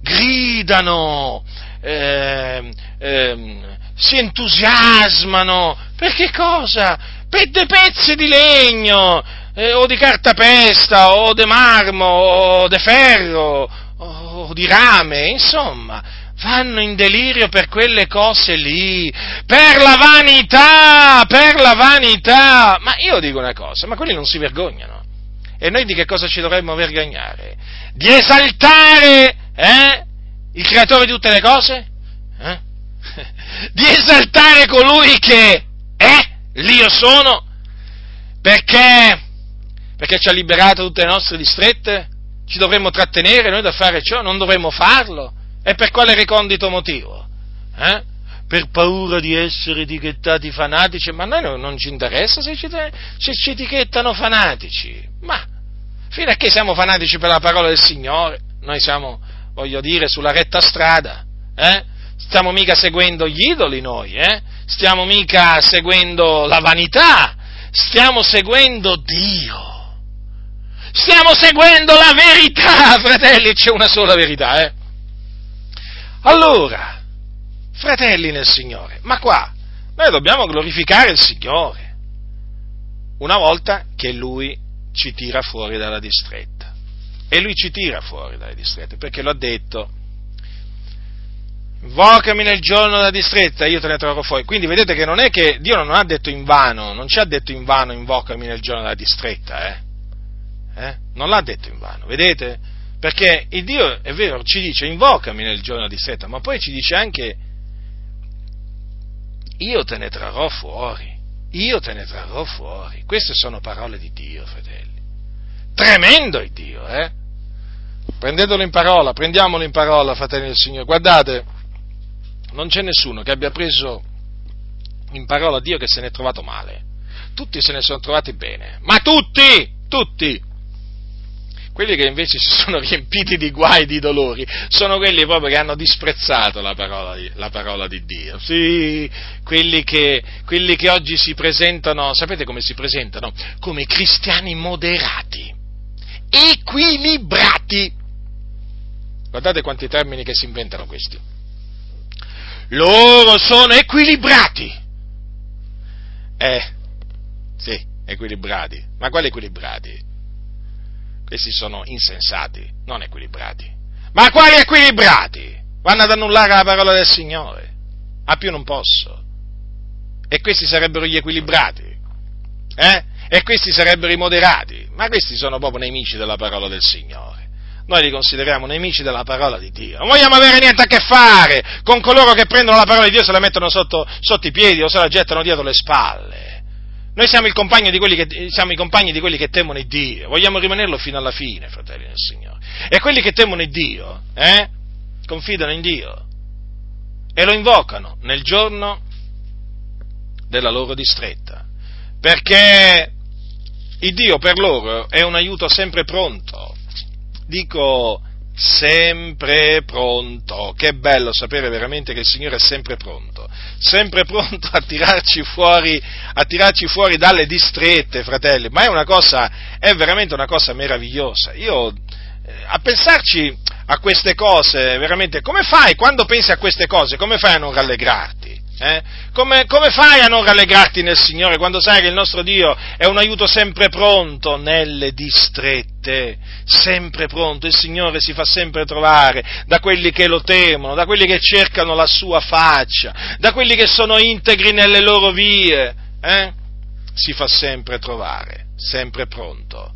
gridano, eh, eh, si entusiasmano, per che cosa? Per dei pezzi di legno, eh, o di cartapesta, o di marmo, o di ferro, o di rame, insomma, vanno in delirio per quelle cose lì, per la vanità, per la vanità. Ma io dico una cosa, ma quelli non si vergognano. E noi di che cosa ci dovremmo vergognare? Di esaltare, eh? il creatore di tutte le cose? Eh? Di esaltare colui che è, l'io sono, perché, Perché ci ha liberato tutte le nostre distrette? Ci dovremmo trattenere noi da fare ciò? Non dovremmo farlo? E per quale recondito motivo? Eh? Per paura di essere etichettati fanatici? Ma a noi non, non ci interessa se ci, se ci etichettano fanatici. Ma fino a che siamo fanatici per la parola del Signore? Noi siamo, voglio dire, sulla retta strada. Eh? Stiamo mica seguendo gli idoli noi, eh? Stiamo mica seguendo la vanità, stiamo seguendo Dio. Stiamo seguendo la verità, fratelli, c'è una sola verità, eh? Allora, fratelli nel Signore, ma qua noi dobbiamo glorificare il Signore una volta che Lui ci tira fuori dalla distretta. E Lui ci tira fuori dalle distrette perché lo ha detto invocami nel giorno della distretta, io te ne trarrò fuori. Quindi vedete che non è che Dio non ha detto in vano, non ci ha detto in vano invocami nel giorno della distretta, eh? Eh? Non l'ha detto in vano, vedete? Perché il Dio, è vero, ci dice invocami nel giorno della distretta, ma poi ci dice anche io te ne trarrò fuori, io te ne trarrò fuori. Queste sono parole di Dio, fratelli. Tremendo il Dio, eh? Prendetelo in parola, prendiamolo in parola, fratelli del Signore. Guardate, non c'è nessuno che abbia preso in parola Dio che se ne è trovato male. Tutti se ne sono trovati bene, ma tutti, tutti. Quelli che invece si sono riempiti di guai e di dolori sono quelli proprio che hanno disprezzato la parola di, la parola di Dio. Sì, quelli che, quelli che oggi si presentano, sapete come si presentano? Come cristiani moderati, equilibrati. Guardate quanti termini che si inventano questi loro sono equilibrati. Eh, sì, equilibrati. Ma quali equilibrati? Questi sono insensati, non equilibrati. Ma quali equilibrati? Vanno ad annullare la parola del Signore. A più non posso. E questi sarebbero gli equilibrati. Eh? E questi sarebbero i moderati. Ma questi sono proprio nemici della parola del Signore noi li consideriamo nemici della parola di Dio. Non vogliamo avere niente a che fare con coloro che prendono la parola di Dio e se la mettono sotto, sotto i piedi o se la gettano dietro le spalle. Noi siamo, che, siamo, i compagni di quelli che temono Dio, vogliamo rimanerlo fino alla fine, fratelli del Signore. E quelli che temono Dio, eh, confidano in Dio e lo invocano nel giorno della loro distretta, perché il Dio per loro è un aiuto sempre pronto. Dico sempre pronto. Che bello sapere veramente che il Signore è sempre pronto, sempre pronto a tirarci fuori, a tirarci fuori dalle distrette, fratelli. Ma è una cosa, è veramente una cosa meravigliosa. Io, eh, a pensarci a queste cose, veramente, come fai, quando pensi a queste cose, come fai a non rallegrarti? Eh? Come, come, fai a non rallegrarti nel Signore quando sai che il nostro Dio è un aiuto sempre pronto nelle distrette? Sempre pronto, il Signore si fa sempre trovare da quelli che lo temono, da quelli che cercano la sua faccia, da quelli che sono integri nelle loro vie. Eh? Si fa sempre trovare, sempre pronto.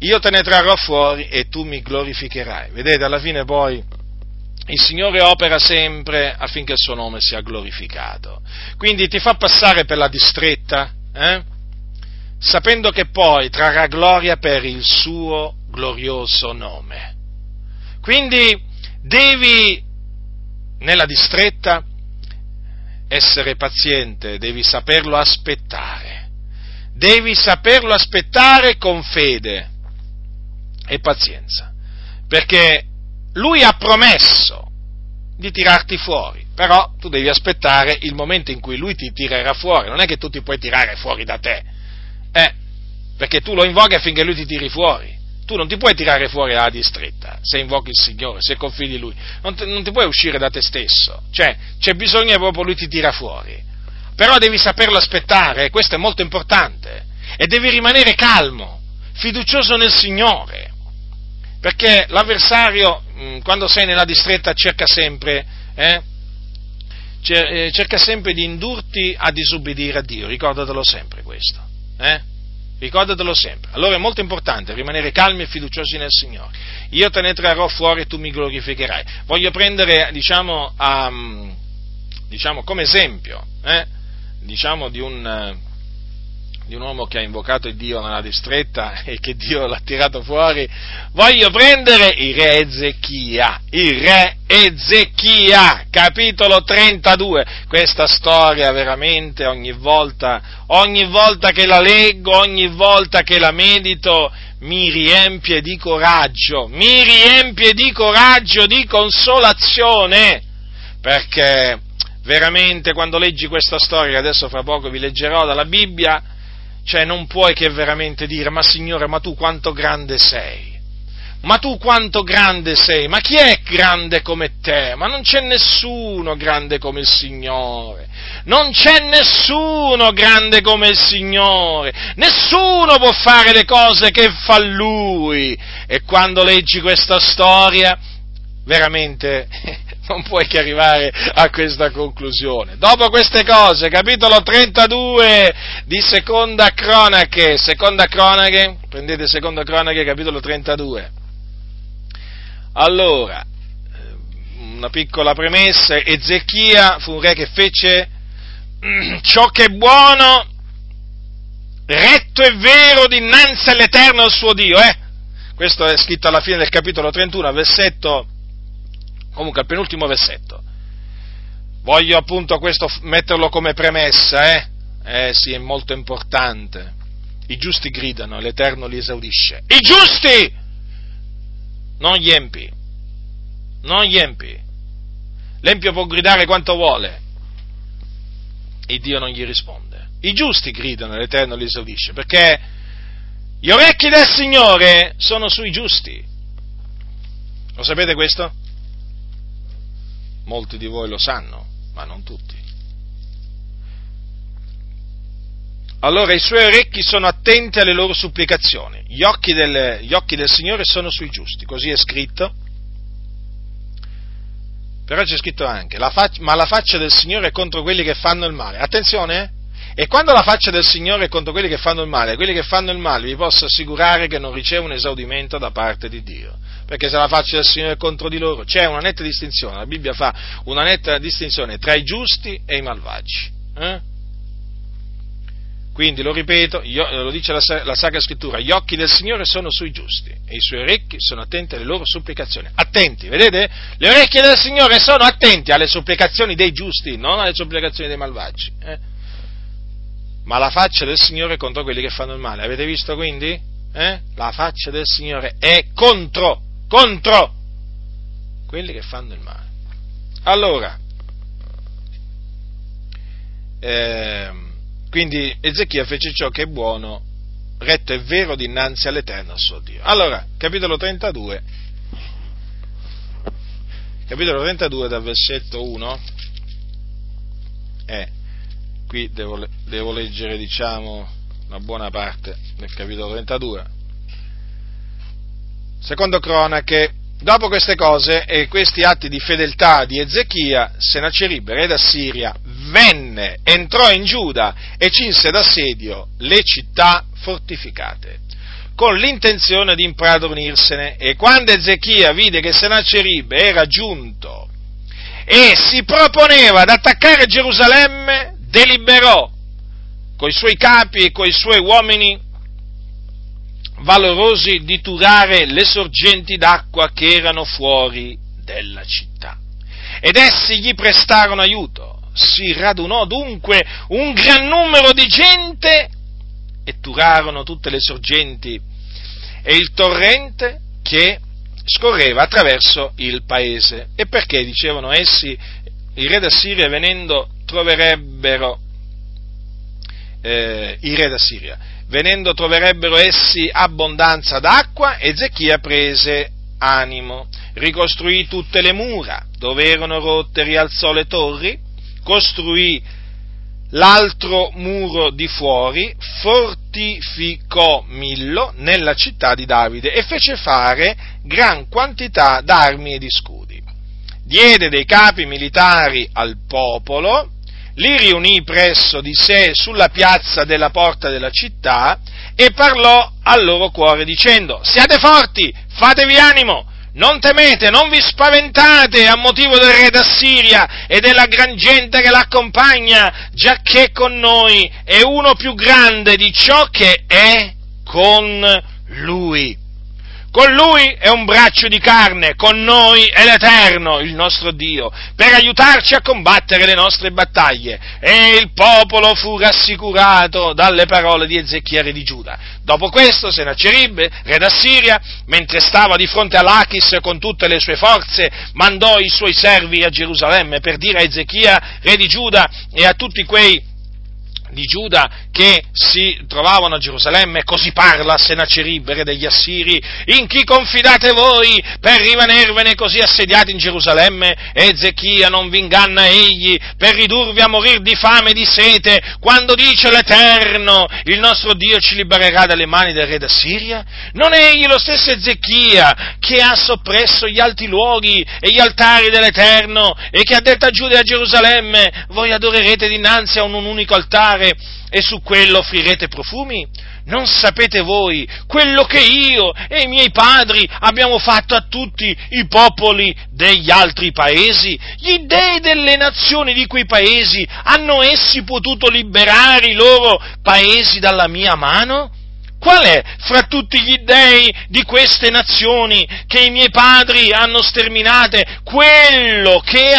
Io te ne trarrò fuori e tu mi glorificherai. Vedete, alla fine poi il Signore opera sempre affinché il suo nome sia glorificato. Quindi ti fa passare per la distretta, eh? sapendo che poi trarrà gloria per il suo glorioso nome. Quindi devi, nella distretta, essere paziente, devi saperlo aspettare, devi saperlo aspettare con fede e pazienza, perché lui ha promesso di tirarti fuori, però tu devi aspettare il momento in cui lui ti tirerà fuori, non è che tu ti puoi tirare fuori da te, eh, perché tu lo invochi affinché lui ti tiri fuori. Tu non ti puoi tirare fuori dalla distretta se invochi il Signore, se confidi in Lui, non ti, non ti puoi uscire da te stesso, cioè c'è bisogno che proprio Lui ti tira fuori. Però devi saperlo aspettare, questo è molto importante, e devi rimanere calmo, fiducioso nel Signore, perché l'avversario Mm, quando sei nella distretta cerca sempre, eh, eh, cerca sempre di indurti a disubbidire a Dio, ricordatelo sempre questo. Eh? Ricordatelo sempre. Allora è molto importante rimanere calmi e fiduciosi nel Signore. Io te ne trarrò fuori e tu mi glorificherai. Voglio prendere, diciamo, a, diciamo come esempio, eh, diciamo, di un, di un uomo che ha invocato Dio nella distretta e che Dio l'ha tirato fuori, voglio prendere il re Ezechia, il re Ezechia, capitolo 32. Questa storia veramente ogni volta, ogni volta che la leggo, ogni volta che la medito, mi riempie di coraggio, mi riempie di coraggio, di consolazione, perché veramente quando leggi questa storia, adesso fra poco vi leggerò dalla Bibbia, cioè non puoi che veramente dire, ma Signore, ma tu quanto grande sei? Ma tu quanto grande sei? Ma chi è grande come te? Ma non c'è nessuno grande come il Signore. Non c'è nessuno grande come il Signore. Nessuno può fare le cose che fa Lui. E quando leggi questa storia, veramente non puoi che arrivare a questa conclusione. Dopo queste cose, capitolo 32 di Seconda Cronache, Seconda Cronache, prendete Seconda Cronache, capitolo 32. Allora, eh, una piccola premessa, Ezechia fu un re che fece ciò che è buono, retto e vero dinanzi all'Eterno il suo Dio, eh? Questo è scritto alla fine del capitolo 31, versetto Comunque, al penultimo versetto. Voglio appunto questo metterlo come premessa, eh? Eh sì, è molto importante. I giusti gridano, l'Eterno li esaudisce. I giusti! Non gli empi. Non gli empi. L'empio può gridare quanto vuole e Dio non gli risponde. I giusti gridano, l'Eterno li esaudisce, perché gli orecchi del Signore sono sui giusti. Lo sapete questo? Molti di voi lo sanno, ma non tutti. Allora i suoi orecchi sono attenti alle loro supplicazioni, gli occhi del, gli occhi del Signore sono sui giusti, così è scritto. Però c'è scritto anche, la fac- ma la faccia del Signore è contro quelli che fanno il male. Attenzione, eh? E quando la faccia del Signore è contro quelli che fanno il male, quelli che fanno il male vi posso assicurare che non ricevono esaudimento da parte di Dio. Perché se la faccia del Signore è contro di loro, c'è una netta distinzione, la Bibbia fa una netta distinzione tra i giusti e i malvagi. Eh? Quindi, lo ripeto, lo dice la, la, Sacra Scrittura, gli occhi del Signore sono sui giusti e i suoi orecchi sono attenti alle loro supplicazioni. Attenti, vedete? Le orecchie del Signore sono attenti alle supplicazioni dei giusti, non alle supplicazioni dei malvagi. Eh? Ma la faccia del Signore è contro quelli che fanno il male. Avete visto quindi? Eh? La faccia del Signore è contro, contro quelli che fanno il male. Allora, eh, quindi Ezechia fece ciò che è buono, retto e vero dinanzi all'Eterno suo Dio. Allora, capitolo 32, capitolo 32 dal versetto 1 è qui devo, devo leggere diciamo una buona parte del capitolo 32. Secondo cronache, dopo queste cose e questi atti di fedeltà di Ezechia, Senacerib, re d'Assiria, venne, entrò in Giuda e cinse d'assedio le città fortificate, con l'intenzione di impadronirsene. E quando Ezechia vide che Senacerib era giunto e si proponeva ad attaccare Gerusalemme, deliberò coi suoi capi e coi suoi uomini valorosi di turare le sorgenti d'acqua che erano fuori della città. Ed essi gli prestarono aiuto. Si radunò dunque un gran numero di gente e turarono tutte le sorgenti e il torrente che scorreva attraverso il paese. E perché, dicevano essi, il re d'Assiria venendo troverebbero eh, i re d'Assiria. Venendo troverebbero essi abbondanza d'acqua, Ezechia prese animo, ricostruì tutte le mura dove erano rotte, rialzò le torri, costruì l'altro muro di fuori, fortificò Millo nella città di Davide e fece fare gran quantità d'armi e di scudi. Diede dei capi militari al popolo, li riunì presso di sé sulla piazza della porta della città e parlò al loro cuore dicendo, siate forti, fatevi animo, non temete, non vi spaventate a motivo del re d'Assiria e della gran gente che l'accompagna, giacché con noi è uno più grande di ciò che è con lui. Con lui è un braccio di carne, con noi è l'Eterno, il nostro Dio, per aiutarci a combattere le nostre battaglie. E il popolo fu rassicurato dalle parole di Ezechia re di Giuda. Dopo questo Senacerib, re d'Assiria, mentre stava di fronte a Lachis con tutte le sue forze, mandò i suoi servi a Gerusalemme per dire a Ezechia, re di Giuda, e a tutti quei di Giuda che si trovavano a Gerusalemme, così parla Senacerib, re degli Assiri, in chi confidate voi per rimanervene così assediati in Gerusalemme? Ezechia non vi inganna egli per ridurvi a morire di fame e di sete, quando dice l'Eterno, il nostro Dio ci libererà dalle mani del re d'Assiria? Non è egli lo stesso Ezechia che ha soppresso gli alti luoghi e gli altari dell'Eterno e che ha detto a Giuda e a Gerusalemme, voi adorerete dinanzi a un unico altare altare e su quello offrirete profumi? Non sapete voi quello che io e i miei padri abbiamo fatto a tutti i popoli degli altri paesi? Gli dei delle nazioni di quei paesi hanno essi potuto liberare i loro paesi dalla mia mano? Qual è fra tutti gli dei di queste nazioni che i miei padri hanno sterminate quello che,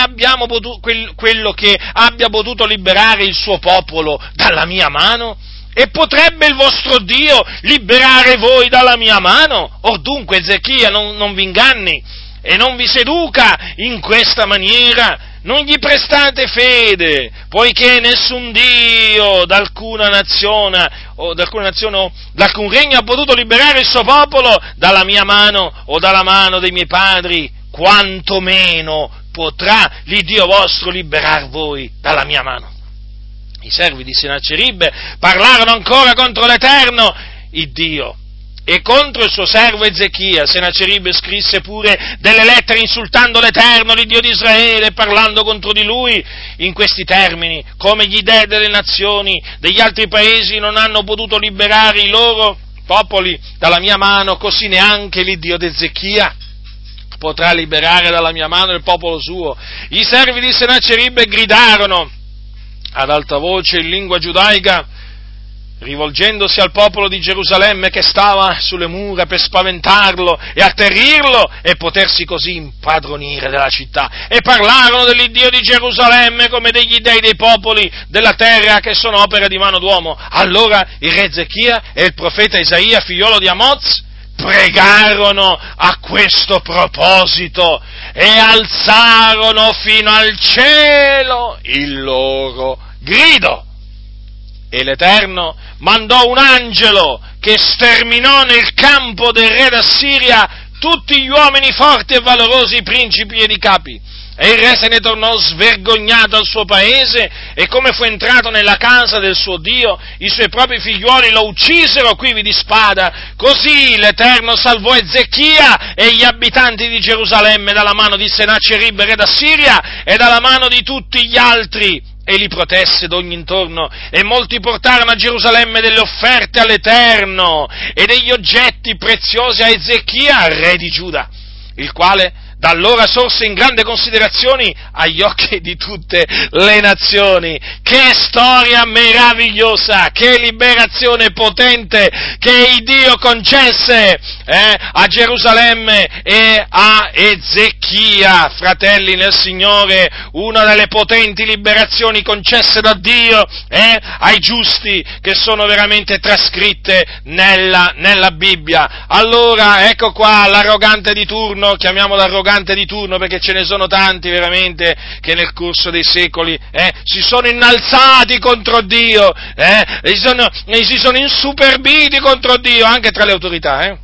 potuto, quello che abbia potuto liberare il suo popolo dalla mia mano? E potrebbe il vostro Dio liberare voi dalla mia mano? Or dunque Ezechia non, non vi inganni e non vi seduca in questa maniera non gli prestate fede, poiché nessun Dio d'alcuna nazione o d'alcuna nazione o d'alcun regno ha potuto liberare il suo popolo dalla mia mano o dalla mano dei miei padri, quantomeno potrà l'Iddio vostro liberar voi dalla mia mano. I servi di Sennacherib parlarono ancora contro l'Eterno, il Dio, e contro il suo servo Ezechia, Senacerib scrisse pure delle lettere insultando l'Eterno, l'Iddio di Israele, parlando contro di lui in questi termini, come gli dei delle nazioni, degli altri paesi non hanno potuto liberare i loro popoli dalla mia mano, così neanche l'Iddio di Ezechia potrà liberare dalla mia mano il popolo suo. I servi di Senacerib gridarono ad alta voce in lingua giudaica, rivolgendosi al popolo di Gerusalemme che stava sulle mura per spaventarlo e atterrirlo e potersi così impadronire della città. E parlarono dell'Iddio di Gerusalemme come degli dei dei popoli della terra che sono opera di mano d'uomo. Allora il re Zechia e il profeta Isaia, figliolo di Amoz, pregarono a questo proposito e alzarono fino al cielo il loro grido e l'Eterno mandò un angelo che sterminò nel campo del re d'Assiria tutti gli uomini forti e valorosi, principi e i capi. E il re se ne tornò svergognato al suo paese e come fu entrato nella casa del suo Dio, i suoi propri figliuoli lo uccisero quivi di spada. Così l'Eterno salvò Ezechia e gli abitanti di Gerusalemme dalla mano di Senacerib, re d'Assiria, e dalla mano di tutti gli altri e li protesse d'ogni intorno, e molti portarono a Gerusalemme delle offerte all'Eterno e degli oggetti preziosi a Ezechia, re di Giuda, il quale da allora sorse in grande considerazione agli occhi di tutte le nazioni. Che storia meravigliosa, che liberazione potente che il Dio concesse eh, a Gerusalemme e a Ezechia, fratelli nel Signore, una delle potenti liberazioni concesse da Dio eh, ai giusti che sono veramente trascritte nella, nella Bibbia. Allora, ecco qua l'arrogante di turno, chiamiamolo arrogante, arrogante di turno, perché ce ne sono tanti veramente che nel corso dei secoli eh, si sono innalzati contro Dio, eh, e, si sono, e si sono insuperbiti contro Dio, anche tra le autorità. Eh.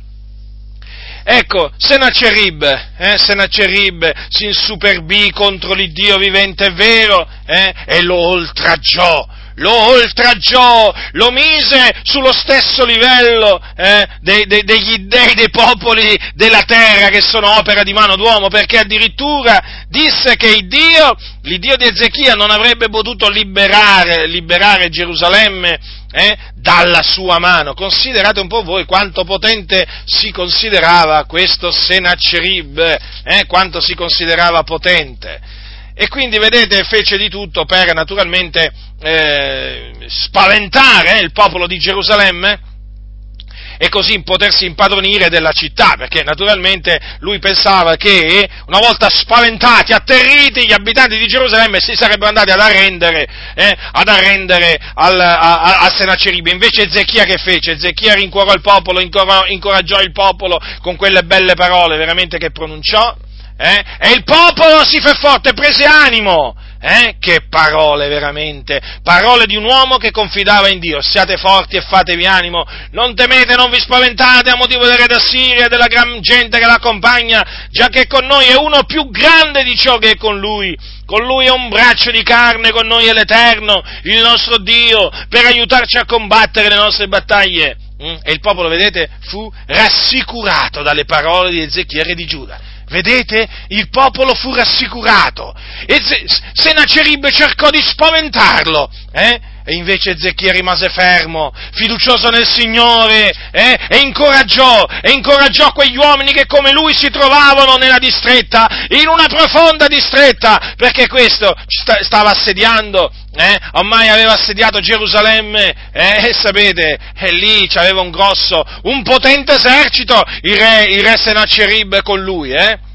Ecco, Senacerib, eh, Senacerib si insuperbì contro l'Iddio vivente e vero eh, e lo oltraggiò, lo oltraggiò, lo mise sullo stesso livello eh, dei, dei, degli dei dei popoli della terra che sono opera di mano d'uomo, perché addirittura disse che il Dio, l'Iddio di Ezechia non avrebbe potuto liberare, liberare Gerusalemme eh, dalla sua mano. Considerate un po' voi quanto potente si considerava questo Sennacherib, eh, quanto si considerava potente. E quindi, vedete, fece di tutto per naturalmente eh, spaventare il popolo di Gerusalemme e così potersi impadronire della città, perché naturalmente lui pensava che una volta spaventati, atterriti, gli abitanti di Gerusalemme si sarebbero andati ad arrendere, eh, ad arrendere al, a, a, Sennacerib. Invece Ezechia che fece? Ezechia rincuorò il popolo, incoraggiò il popolo con quelle belle parole veramente che pronunciò, eh, e il popolo si fe forte, prese animo, eh? Che parole veramente, parole di un uomo che confidava in Dio. Siate forti e fatevi animo, non temete, non vi spaventate a motivo del re d'Assiria e della gran gente che l'accompagna, già che con noi è uno più grande di ciò che è con lui. Con lui è un braccio di carne, con noi è l'Eterno, il nostro Dio, per aiutarci a combattere le nostre battaglie. Mm? E il popolo, vedete, fu rassicurato dalle parole di Ezechiele di Giuda. Vedete? Il popolo fu rassicurato e Senacerib cercò di spaventarlo, eh? E invece Ezechia rimase fermo, fiducioso nel Signore, eh? e, incoraggiò, e incoraggiò quegli uomini che come lui si trovavano nella distretta, in una profonda distretta, perché questo stava assediando, eh? ormai aveva assediato Gerusalemme, eh? e sapete, e lì c'aveva un grosso, un potente esercito, il re, il re Sennacherib con lui, eh?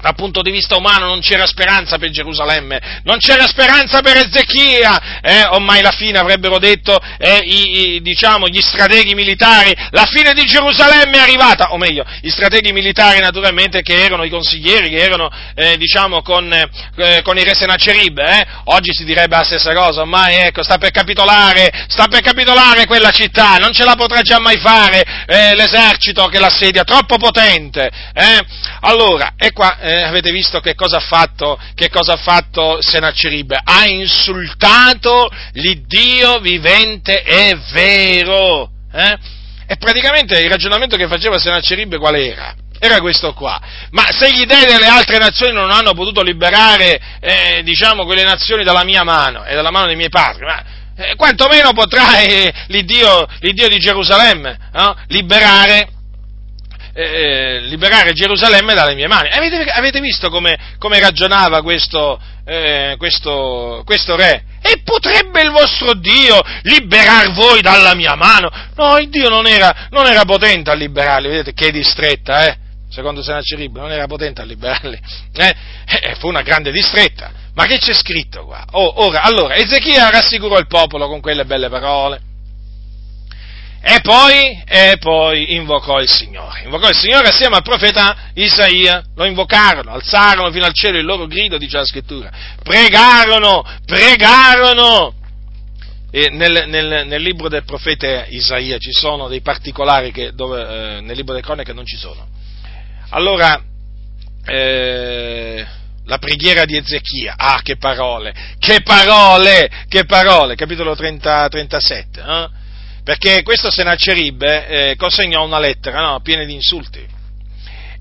Dal punto di vista umano non c'era speranza per Gerusalemme, non c'era speranza per Ezechia, eh, ormai la fine avrebbero detto eh, i, i, diciamo, gli strateghi militari, la fine di Gerusalemme è arrivata, o meglio, gli strateghi militari naturalmente che erano i consiglieri, che erano eh, diciamo con, eh, con, i re Senacerib, eh. oggi si direbbe la stessa cosa, ormai ecco, sta per capitolare, sta per capitolare quella città, non ce la potrà già mai fare eh, l'esercito che l'assedia, troppo potente. Allora, e qua eh, avete visto che cosa ha fatto, che cosa ha fatto Sennacherib? Ha insultato l'Iddio vivente e vero. Eh? E praticamente il ragionamento che faceva Sennacherib qual era? Era questo qua. Ma se gli dei delle altre nazioni non hanno potuto liberare, eh, diciamo, quelle nazioni dalla mia mano e dalla mano dei miei padri, ma eh, quantomeno potrà l'Iddio, l'Iddio, di Gerusalemme liberare eh, eh, liberare Gerusalemme dalle mie mani. Avete, avete visto come, come ragionava questo, eh, questo, questo re? E potrebbe il vostro Dio liberar voi dalla mia mano? No, il Dio non era, non era potente a liberarli, vedete che distretta, eh? Secondo Sennacherib non era potente a liberarli, eh? eh? fu una grande distretta. Ma che c'è scritto qua? Oh, ora, allora, Ezechia rassicurò il popolo con quelle belle parole e poi, e poi invocò il Signore. Invocò il Signore assieme al profeta Isaia. Lo invocarono, alzarono fino al cielo il loro grido, dice la scrittura. Pregarono, pregarono. Nel, nel, nel libro del profeta Isaia ci sono dei particolari che dove, eh, nel libro delle cronache non ci sono. Allora, eh, la preghiera di Ezechia, ah che parole, che parole, che parole, capitolo 30, 37. Eh? Perché questo Sennacherib eh, consegnò una lettera no, piena di insulti.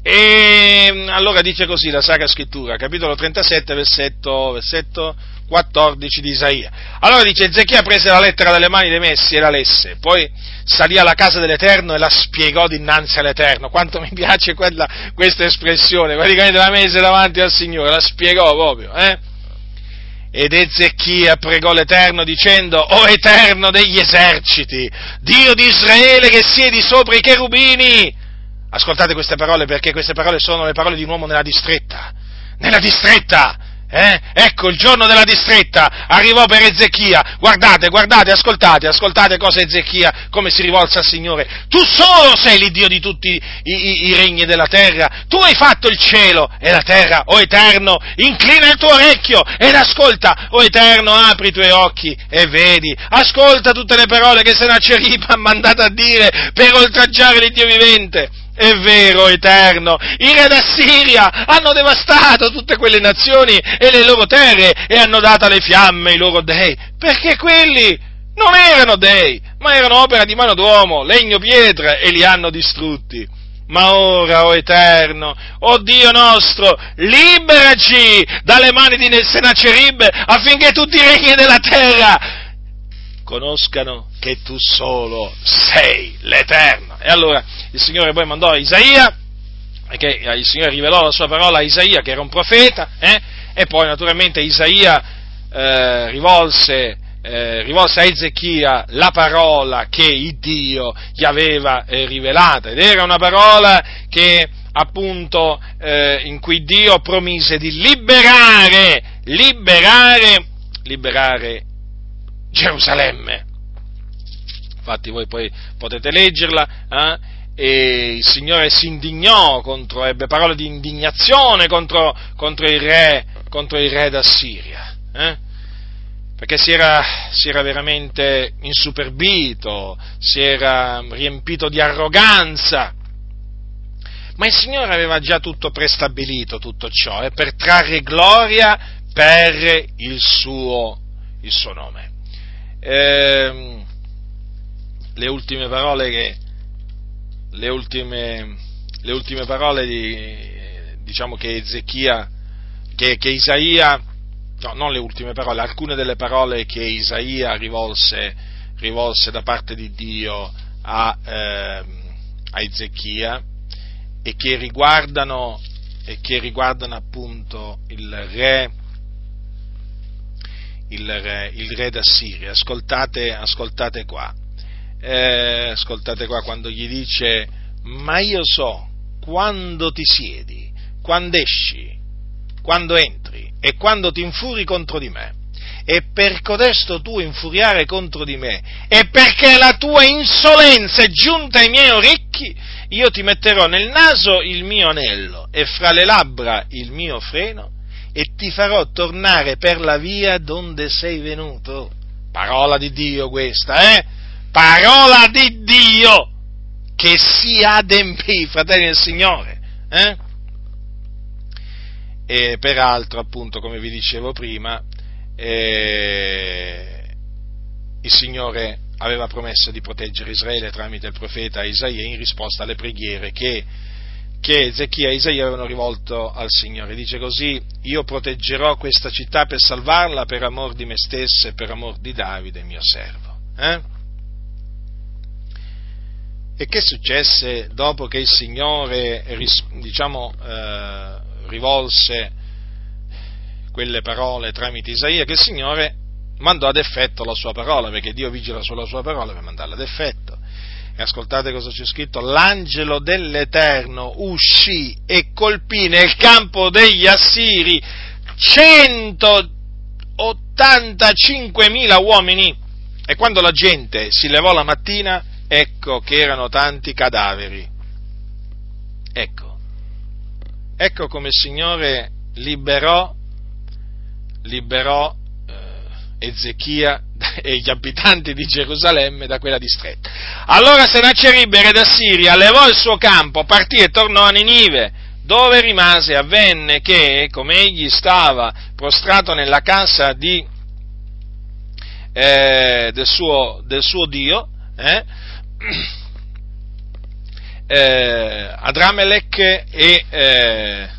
E mm, allora dice così la Sacra Scrittura, capitolo 37, versetto, versetto 14 di Isaia. Allora dice, Ezechia prese la lettera dalle mani dei messi e la lesse, poi salì alla casa dell'Eterno e la spiegò dinanzi all'Eterno. Quanto mi piace quella, questa espressione, praticamente la mese davanti al Signore, la spiegò proprio, eh? Ed Ezechia pregò l'Eterno dicendo, O Eterno degli eserciti, Dio di Israele che siedi sopra i cherubini. Ascoltate queste parole perché queste parole sono le parole di un uomo nella distretta. Nella distretta! Eh? Ecco, il giorno della distretta arrivò per Ezechia. Guardate, guardate, ascoltate, ascoltate cosa Ezechia, come si rivolse al Signore. Tu solo sei l'Iddio di tutti i, i, i, regni della terra. Tu hai fatto il cielo e la terra, o Eterno. Inclina il tuo orecchio ed ascolta, o Eterno, apri i tuoi occhi e vedi. Ascolta tutte le parole che Sennacherib ha mandato a dire per oltraggiare l'Iddio vivente è vero, eterno, i re d'Assiria hanno devastato tutte quelle nazioni e le loro terre e hanno dato alle fiamme i loro dei, perché quelli non erano dei, ma erano opera di mano d'uomo, legno, pietra e li hanno distrutti. Ma ora, o oh Eterno, o oh Dio nostro, liberaci dalle mani di Sennacherib affinché tutti i regni della terra conoscano che tu solo sei l'Eterno. E allora il Signore poi mandò Isaia, che il Signore rivelò la sua parola a Isaia, che era un profeta, eh? e poi naturalmente Isaia eh, rivolse eh, rivolse a Ezechia la parola che Dio gli aveva eh, rivelata ed era una parola che appunto eh, in cui Dio promise di liberare, liberare, liberare Gerusalemme. Infatti voi poi potete leggerla, eh? e il Signore si indignò contro, ebbe parole di indignazione contro, contro il re, contro il re d'Assiria. Eh? perché si era, si era, veramente insuperbito, si era riempito di arroganza. Ma il Signore aveva già tutto prestabilito, tutto ciò, eh, per trarre gloria per il suo, il suo nome. Eh, le ultime parole che, le ultime, le ultime parole di, diciamo che Ezechia, che, che Isaia no, non le ultime parole, alcune delle parole che Isaia rivolse, rivolse da parte di Dio a, eh, a Ezechia e che riguardano, e che riguardano appunto il re, il re, il re d'Assiria. Ascoltate, ascoltate qua. Eh, ascoltate qua quando gli dice, ma io so quando ti siedi, quando esci, quando entri e quando ti infuri contro di me. E per codesto tu infuriare contro di me, e perché la tua insolenza è giunta ai miei orecchi, io ti metterò nel naso il mio anello e fra le labbra il mio freno, e ti farò tornare per la via donde sei venuto. Parola di Dio questa, eh? Parola di Dio che si adempì, fratelli del Signore, eh? e peraltro, appunto, come vi dicevo prima, eh, il Signore aveva promesso di proteggere Israele tramite il profeta Isaia in risposta alle preghiere che, che Ezechia e Isaia avevano rivolto al Signore. Dice così, io proteggerò questa città per salvarla per amor di me stesso e per amor di Davide, mio servo. Eh? E che successe dopo che il Signore, diciamo, eh, rivolse quelle parole tramite Isaia, che il Signore mandò ad effetto la sua parola, perché Dio vigila sulla sua parola per mandarla ad effetto. E ascoltate cosa c'è scritto, l'angelo dell'Eterno uscì e colpì nel campo degli Assiri 185.000 uomini. E quando la gente si levò la mattina, ecco che erano tanti cadaveri. Ecco Ecco come il Signore liberò, liberò eh, Ezechia e gli abitanti di Gerusalemme da quella distretta. Allora Sennacherib, re d'Assiria, levò il suo campo, partì e tornò a Ninive, dove rimase. Avvenne che, come egli stava prostrato nella casa di, eh, del, suo, del, suo, Dio, eh, eh, Adramelech e, eh,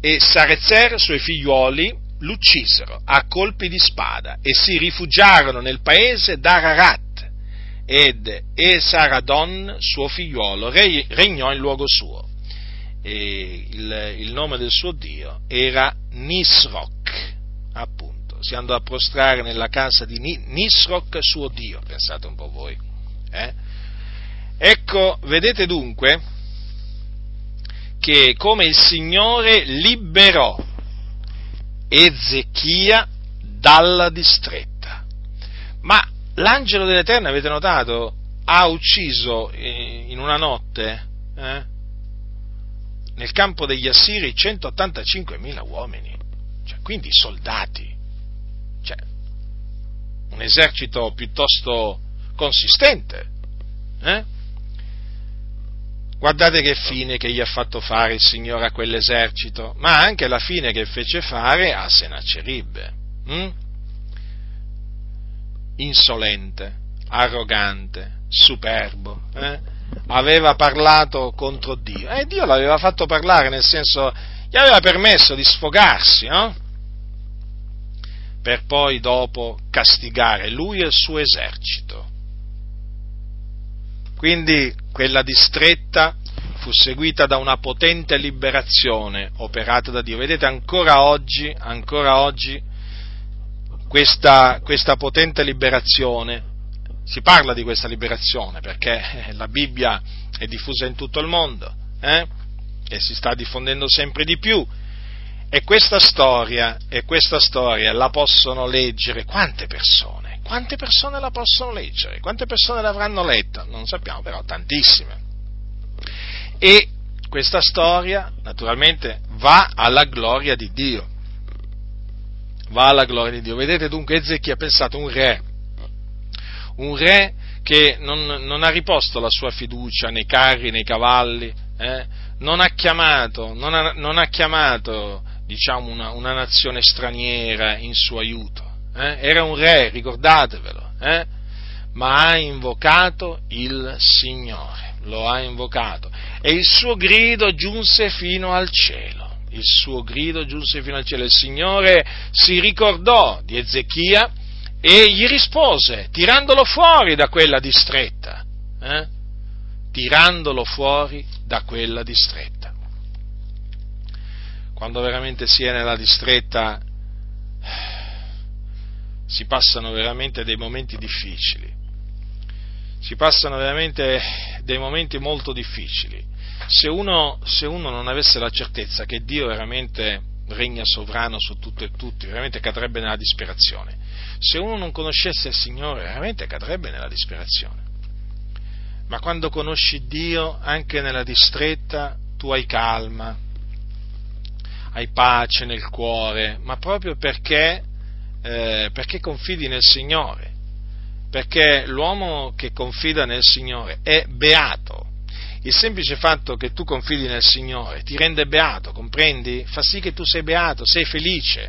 e Sarezer, suoi figliuoli, l'uccisero a colpi di spada e si rifugiarono nel paese d'Ararat ed Esaradon, suo figliuolo, regnò in luogo suo. Il, il, nome del suo dio era Nisroch, appunto. Si andò a prostrare nella casa di Nisroch, suo dio, pensate un po' voi. Eh? Ecco, vedete dunque che come il Signore liberò Ezechia dalla distretta. Ma l'angelo dell'Eterno, avete notato, ha ucciso in una notte eh, nel campo degli Assiri 185.000 uomini, cioè, quindi soldati, cioè, un esercito piuttosto consistente. Eh? Guardate che fine che gli ha fatto fare il Signore a quell'esercito, ma anche la fine che fece fare a Sennacerib. Hm? Insolente, arrogante, superbo, eh? aveva parlato contro Dio e Dio l'aveva fatto parlare, nel senso gli aveva permesso di sfogarsi, no? per poi dopo castigare lui e il suo esercito. Quindi quella distretta fu seguita da una potente liberazione operata da Dio. Vedete, ancora oggi, ancora oggi questa, questa potente liberazione si parla di questa liberazione perché la Bibbia è diffusa in tutto il mondo eh? e si sta diffondendo sempre di più. E questa storia, e questa storia la possono leggere quante persone? Quante persone la possono leggere? Quante persone l'avranno letta? Non sappiamo, però tantissime. E questa storia, naturalmente, va alla gloria di Dio. Va alla gloria di Dio. Vedete dunque Ezechia ha pensato un re un re che non, non, ha riposto la sua fiducia nei carri, nei cavalli, eh? non ha chiamato, non ha, non ha chiamato diciamo, una, una, nazione straniera in suo aiuto. Eh? Era un re, ricordatevelo, eh? ma ha invocato il Signore, lo ha invocato e il suo grido giunse fino al cielo. Il suo grido giunse fino al cielo. Il Signore si ricordò di Ezechia e gli rispose, tirandolo fuori da quella distretta, eh? tirandolo fuori da quella distretta. Quando veramente si è nella distretta si passano veramente dei momenti difficili, si passano veramente dei momenti molto difficili. Se uno, se uno non avesse la certezza che Dio veramente regna sovrano su tutto e tutti, veramente cadrebbe nella disperazione se uno non conoscesse il Signore, veramente cadrebbe nella disperazione. Ma quando conosci Dio, anche nella distretta, tu hai calma, hai pace nel cuore, ma proprio perché, eh, perché confidi nel Signore. Perché l'uomo che confida nel Signore è beato. Il semplice fatto che tu confidi nel Signore ti rende beato, comprendi? Fa sì che tu sei beato, sei felice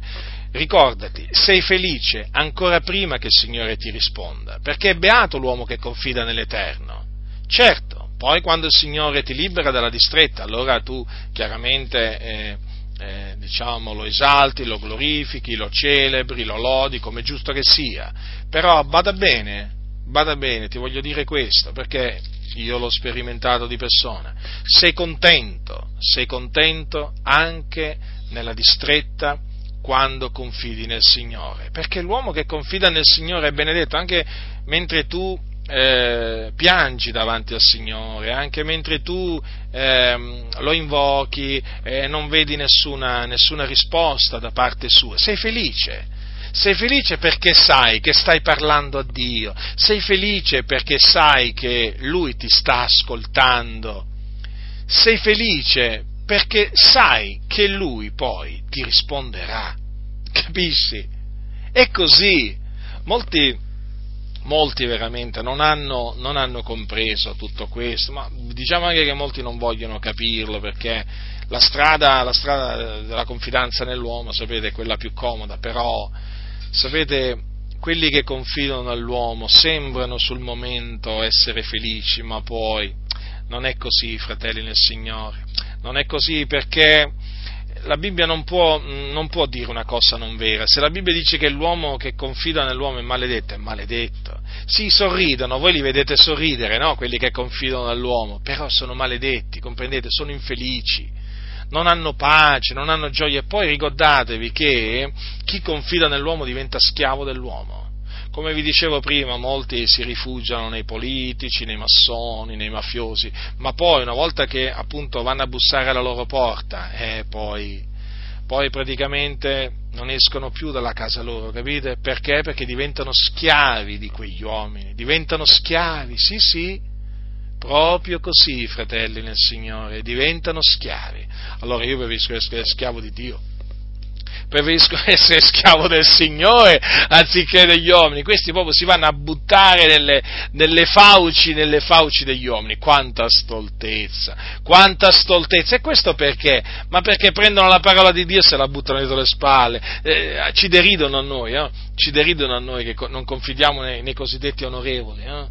ricordati, sei felice ancora prima che il Signore ti risponda, perché è beato l'uomo che confida nell'Eterno. Certo, poi quando il Signore ti libera dalla distretta, allora tu chiaramente eh, eh, diciamo, lo esalti, lo glorifichi, lo celebri, lo lodi, come è giusto che sia. Però bada bene, bada bene, ti voglio dire questo, perché io l'ho sperimentato di persona. Sei contento, sei contento anche nella distretta quando confidi nel Signore, perché l'uomo che confida nel Signore è benedetto anche mentre tu eh, piangi davanti al Signore, anche mentre tu eh, lo invochi e eh, non vedi nessuna, nessuna risposta da parte sua, sei felice. Sei felice perché sai che stai parlando a Dio, sei felice perché sai che Lui ti sta ascoltando, sei felice perché sai che lui poi ti risponderà. Capisci? È così. Molti, molti veramente non hanno, non hanno, compreso tutto questo, ma diciamo anche che molti non vogliono capirlo perché la strada, la strada della confidenza nell'uomo, sapete, è quella più comoda, però, sapete, quelli che confidano nell'uomo sembrano sul momento essere felici, ma poi non è così, fratelli nel Signore. Non è così perché la Bibbia non può, non può, dire una cosa non vera. Se la Bibbia dice che l'uomo che confida nell'uomo è maledetto, è maledetto. Sì, sorridono, voi li vedete sorridere, no? Quelli che confidano nell'uomo, però sono maledetti, comprendete? Sono infelici, non hanno pace, non hanno gioia. E poi ricordatevi che chi confida nell'uomo diventa schiavo dell'uomo. Come vi dicevo prima, molti si rifugiano nei politici, nei massoni, nei mafiosi, ma poi una volta che appunto vanno a bussare alla loro porta, eh, poi, poi praticamente non escono più dalla casa loro, capite? Perché? Perché diventano schiavi di quegli uomini, diventano schiavi, sì sì, proprio così, fratelli nel Signore, diventano schiavi. Allora io preferisco essere schiavo di Dio preferisco essere schiavo del Signore anziché degli uomini. Questi proprio si vanno a buttare nelle, nelle, fauci, nelle fauci degli uomini. Quanta stoltezza, quanta stoltezza. E questo perché? Ma perché prendono la parola di Dio e se la buttano dietro le spalle. Eh, ci deridono a noi, eh? ci deridono a noi che non confidiamo nei, nei cosiddetti onorevoli, eh?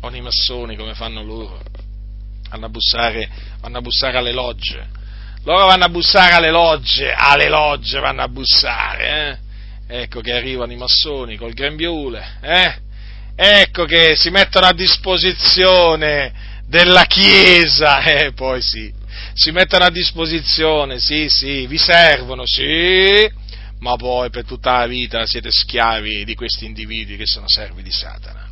o nei massoni come fanno loro. Vanno a bussare, vanno a bussare alle logge loro vanno a bussare alle logge, alle logge vanno a bussare, eh? Ecco che arrivano i massoni col grembiule, eh? Ecco che si mettono a disposizione della Chiesa, eh, poi sì, si mettono a disposizione, sì, sì, vi servono, sì, ma poi per tutta la vita siete schiavi di questi individui che sono servi di Satana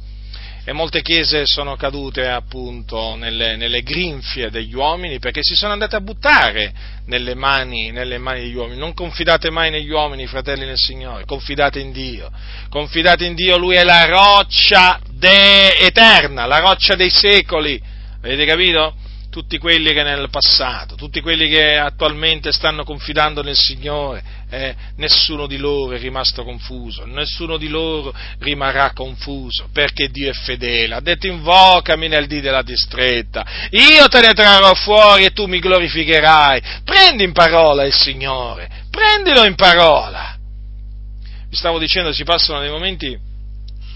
e molte chiese sono cadute appunto nelle, nelle, grinfie degli uomini perché si sono andate a buttare nelle mani, nelle mani, degli uomini. Non confidate mai negli uomini, fratelli nel Signore, confidate in Dio. Confidate in Dio, Lui è la roccia de- eterna, la roccia dei secoli. Avete capito? tutti quelli che nel passato, tutti quelli che attualmente stanno confidando nel Signore, eh, nessuno di loro è rimasto confuso, nessuno di loro rimarrà confuso, perché Dio è fedele. Ha detto invocami nel dì della distretta, io te ne trarrò fuori e tu mi glorificherai. Prendi in parola il Signore, prendilo in parola. Vi stavo dicendo, si passano dei momenti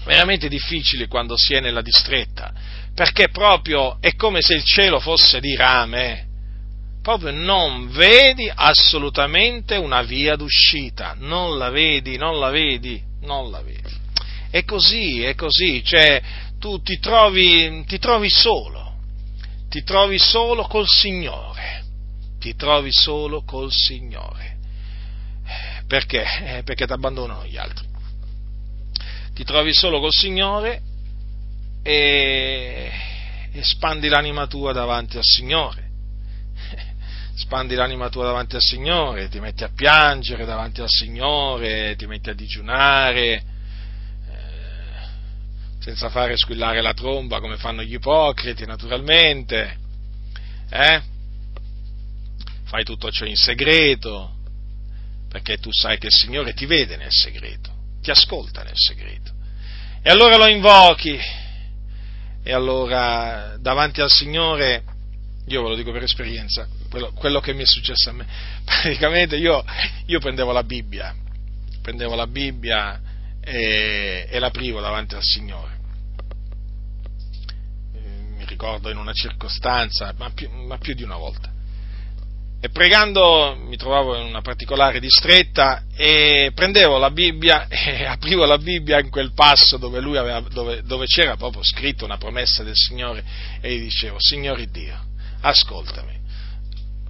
veramente difficili quando si è nella distretta perché proprio è come se il cielo fosse di rame, proprio non vedi assolutamente una via d'uscita, non la vedi, non la vedi, non la vedi. È così, è così, cioè tu ti trovi, ti trovi solo, ti trovi solo col Signore, ti trovi solo col Signore. Perché? Eh, perché ti abbandonano gli altri. Ti trovi solo col Signore e espandi l'anima tua davanti al Signore. Spandi l'anima tua davanti al Signore, ti metti a piangere davanti al Signore, ti metti a digiunare, eh, senza fare squillare la tromba come fanno gli ipocriti, naturalmente. Eh? Fai tutto ciò in segreto, perché tu sai che il Signore ti vede nel segreto, ti ascolta nel segreto. E allora lo invochi, e allora davanti al Signore, io ve lo dico per esperienza, quello, quello che mi è successo a me, praticamente io, io prendevo la Bibbia, prendevo la Bibbia e, e l'aprivo davanti al Signore. Mi ricordo in una circostanza, ma più, ma più di una volta. E pregando mi trovavo in una particolare distretta e prendevo la Bibbia e aprivo la Bibbia in quel passo dove, aveva, dove, dove c'era proprio scritto una promessa del Signore e gli dicevo, Signore Dio, ascoltami,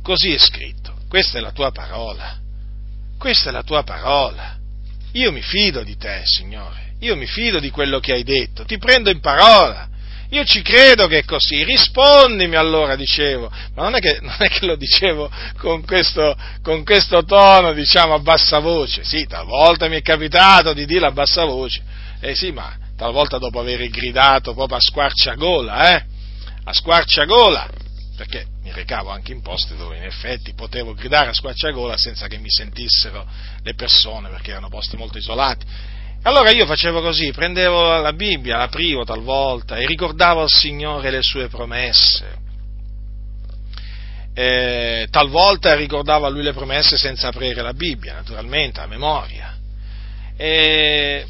così è scritto, questa è la tua parola, questa è la tua parola, io mi fido di te, Signore, io mi fido di quello che hai detto, ti prendo in parola. Io ci credo che è così, rispondimi allora, dicevo, ma non è che, non è che lo dicevo con questo, con questo, tono, diciamo, a bassa voce, sì, talvolta mi è capitato di dirlo a bassa voce, eh sì, ma talvolta dopo aver gridato proprio a squarciagola, eh, a squarciagola, perché mi recavo anche in posti dove in effetti potevo gridare a squarciagola senza che mi sentissero le persone, perché erano posti molto isolati allora io facevo così, prendevo la Bibbia, l'aprivo talvolta e ricordavo al Signore le sue promesse. Eh, talvolta ricordavo a Lui le promesse senza aprire la Bibbia, naturalmente, a memoria. E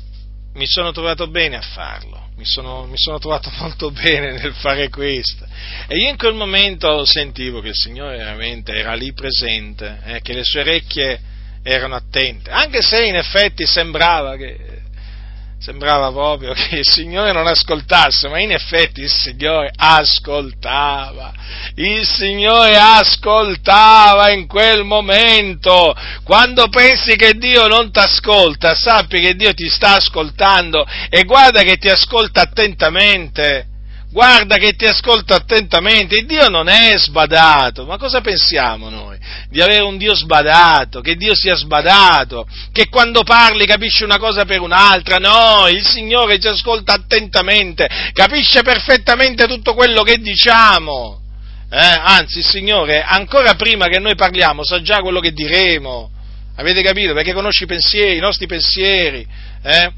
mi sono trovato bene a farlo, mi sono, mi sono trovato molto bene nel fare questo. E io in quel momento sentivo che il Signore veramente era lì presente, eh, che le sue orecchie erano attente, anche se in effetti sembrava che sembrava proprio che il Signore non ascoltasse, ma in effetti il Signore ascoltava, il Signore ascoltava in quel momento. Quando pensi che Dio non ti ascolta, sappi che Dio ti sta ascoltando e guarda che ti ascolta attentamente guarda che ti ascolta attentamente, Dio non è sbadato, ma cosa pensiamo noi? Di avere un Dio sbadato, che Dio sia sbadato, che quando parli capisce una cosa per un'altra, no, il Signore ci ascolta attentamente, capisce perfettamente tutto quello che diciamo, eh? anzi il Signore ancora prima che noi parliamo sa già quello che diremo, Avete capito? Perché conosci i pensieri, i nostri pensieri. Eh?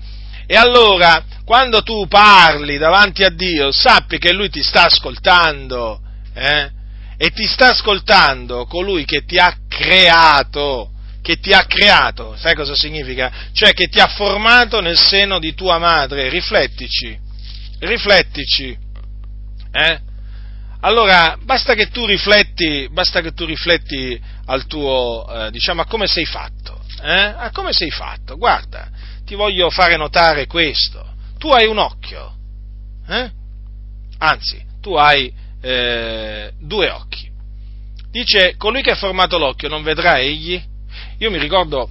E allora, quando tu parli davanti a Dio, sappi che Lui ti sta ascoltando. Eh? E ti sta ascoltando colui che ti ha creato. Che ti ha creato. Sai cosa significa? Cioè che ti ha formato nel seno di tua madre. Riflettici. Riflettici. Eh? Allora, basta che tu rifletti, basta che tu rifletti al tuo, eh, diciamo, a come sei fatto, eh? a come sei fatto. Guarda, ti voglio fare notare questo. Tu hai un occhio, eh? anzi, tu hai eh, due occhi. Dice, colui che ha formato l'occhio non vedrà egli? Io mi ricordo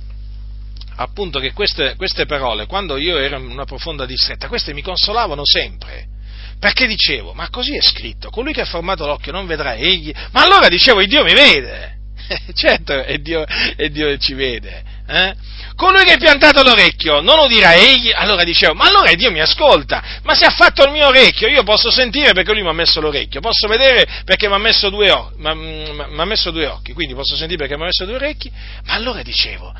appunto che queste, queste parole, quando io ero in una profonda distretta, queste mi consolavano sempre perché dicevo, ma così è scritto, colui che ha formato l'occhio non vedrà egli, ma allora dicevo, il Dio mi vede, certo, è Dio, è Dio ci vede, eh? colui che ha piantato l'orecchio non udirà egli, allora dicevo, ma allora Dio mi ascolta, ma se ha fatto il mio orecchio, io posso sentire perché lui mi ha messo l'orecchio, posso vedere perché mi ha messo due, o- messo due occhi, quindi posso sentire perché mi ha messo due orecchi, ma allora dicevo,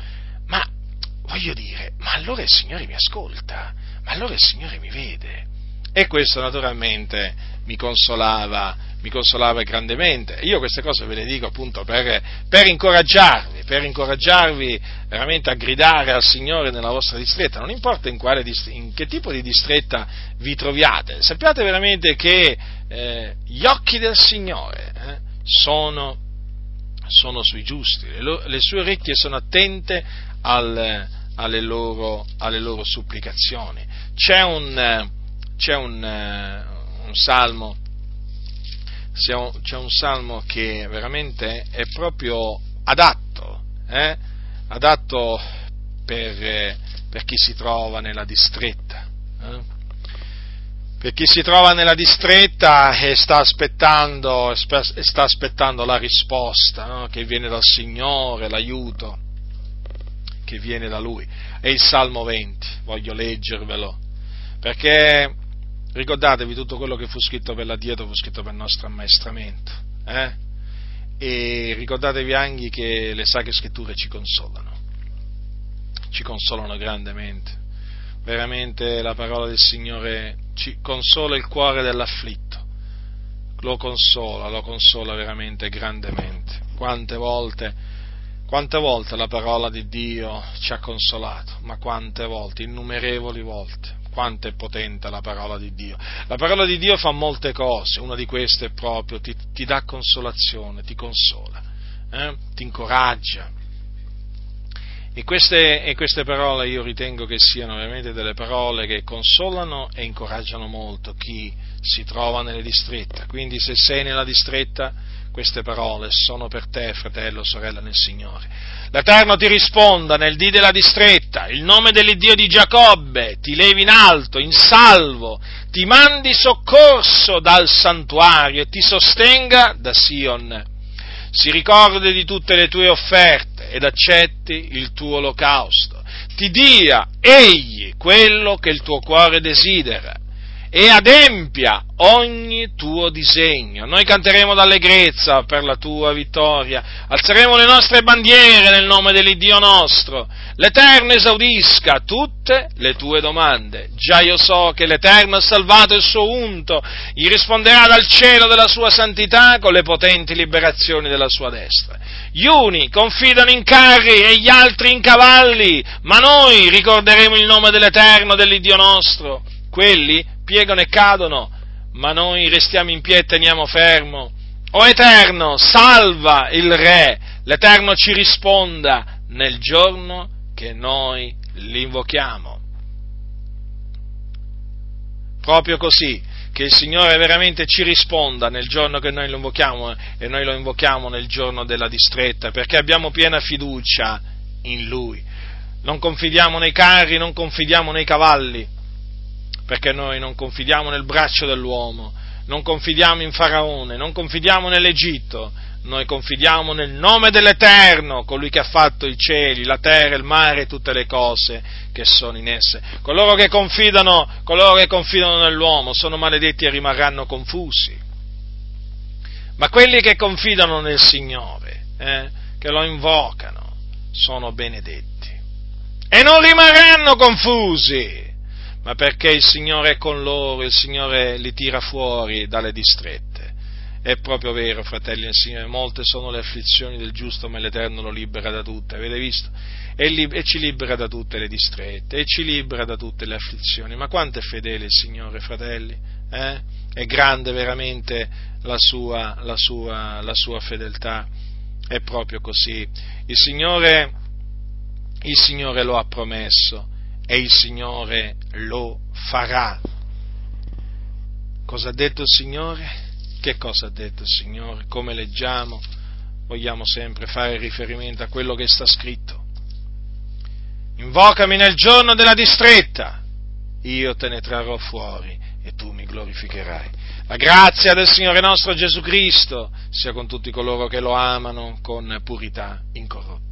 ma voglio dire, ma allora il Signore mi ascolta, ma allora il Signore mi vede. E questo naturalmente mi consolava, mi consolava grandemente. Io queste cose ve le dico appunto per, per, incoraggiarvi, per incoraggiarvi veramente a gridare al Signore nella vostra distretta, non importa in, quale, in che tipo di distretta vi troviate, sappiate veramente che eh, gli occhi del Signore eh, sono, sono, sui giusti, le, lo, le, sue orecchie sono attente al, alle, loro, alle, loro, supplicazioni. C'è un c'è un, un salmo, c'è un salmo che veramente è proprio adatto, eh? adatto per, per, chi si trova nella distretta. Eh? Per chi si trova nella distretta e sta aspettando, sta aspettando la risposta no? che viene dal Signore, l'aiuto che viene da Lui. È il Salmo 20, voglio leggervelo, perché Ricordatevi tutto quello che fu scritto per l'addietro fu scritto per il nostro ammaestramento. Eh? E ricordatevi anche che le sacre scritture ci consolano, ci consolano grandemente. Veramente la parola del Signore ci consola il cuore dell'afflitto, lo consola, lo consola veramente grandemente. Quante volte, quante volte la parola di Dio ci ha consolato, ma quante volte, innumerevoli volte quanto è potente la parola di Dio. La parola di Dio fa molte cose, una di queste è proprio ti, ti dà consolazione, ti consola, eh? ti incoraggia. E queste, e queste, parole io ritengo che siano veramente delle parole che consolano e incoraggiano molto chi si trova nelle distrette. Quindi se sei nella distretta queste parole sono per te, fratello, sorella nel Signore. L'Eterno ti risponda nel dì della distretta, il nome dell'Iddio di Giacobbe ti levi in alto, in salvo, ti mandi soccorso dal santuario e ti sostenga da Sion. Si ricordi di tutte le tue offerte ed accetti il tuo olocausto. Ti dia egli quello che il tuo cuore desidera e adempia ogni tuo disegno. Noi canteremo d'allegrezza per la tua vittoria, alzeremo le nostre bandiere nel nome dell'Iddio nostro. L'Eterno esaudisca tutte le tue domande. Già io so che l'Eterno ha salvato il suo unto, gli risponderà dal cielo della sua santità con le potenti liberazioni della sua destra. Gli uni confidano in carri e gli altri in cavalli, ma noi ricorderemo il nome dell'Eterno, dell'Iddio nostro. Quelli piegano e cadono, ma noi restiamo in piedi e teniamo fermo. O Eterno, salva il Re, l'Eterno ci risponda nel giorno che noi l'invochiamo. Proprio così, che il Signore veramente ci risponda nel giorno che noi lo invochiamo e noi lo invochiamo nel giorno della distretta, perché abbiamo piena fiducia in Lui. Non confidiamo nei carri, non confidiamo nei cavalli, perché noi non confidiamo nel braccio dell'uomo, non confidiamo in Faraone, non confidiamo nell'Egitto, noi confidiamo nel nome dell'Eterno, colui che ha fatto i cieli, la terra, il mare e tutte le cose che sono in esse. Coloro che confidano, coloro che confidano nell'uomo sono maledetti e rimarranno confusi. Ma quelli che confidano nel Signore, eh, che lo invocano, sono benedetti e non rimarranno confusi, ma perché il Signore è con loro, il Signore li tira fuori dalle distrette. È proprio vero, fratelli del Signore, molte sono le afflizioni del giusto, ma l'Eterno lo libera da tutte, avete visto? E, li, e, ci libera da tutte le distrette, e ci libera da tutte le afflizioni. Ma quanto è fedele il Signore, fratelli? Eh? È grande veramente la sua, la sua, la sua fedeltà. È proprio così. Il Signore, il Signore lo ha promesso e il Signore lo farà. Cosa ha detto il Signore? Che cosa ha detto il Signore? Come leggiamo? Vogliamo sempre fare riferimento a quello che sta scritto. Invocami nel giorno della distretta, io te ne trarrò fuori e tu mi glorificherai. La grazia del Signore nostro Gesù Cristo sia con tutti coloro che lo amano con purità incorrotta.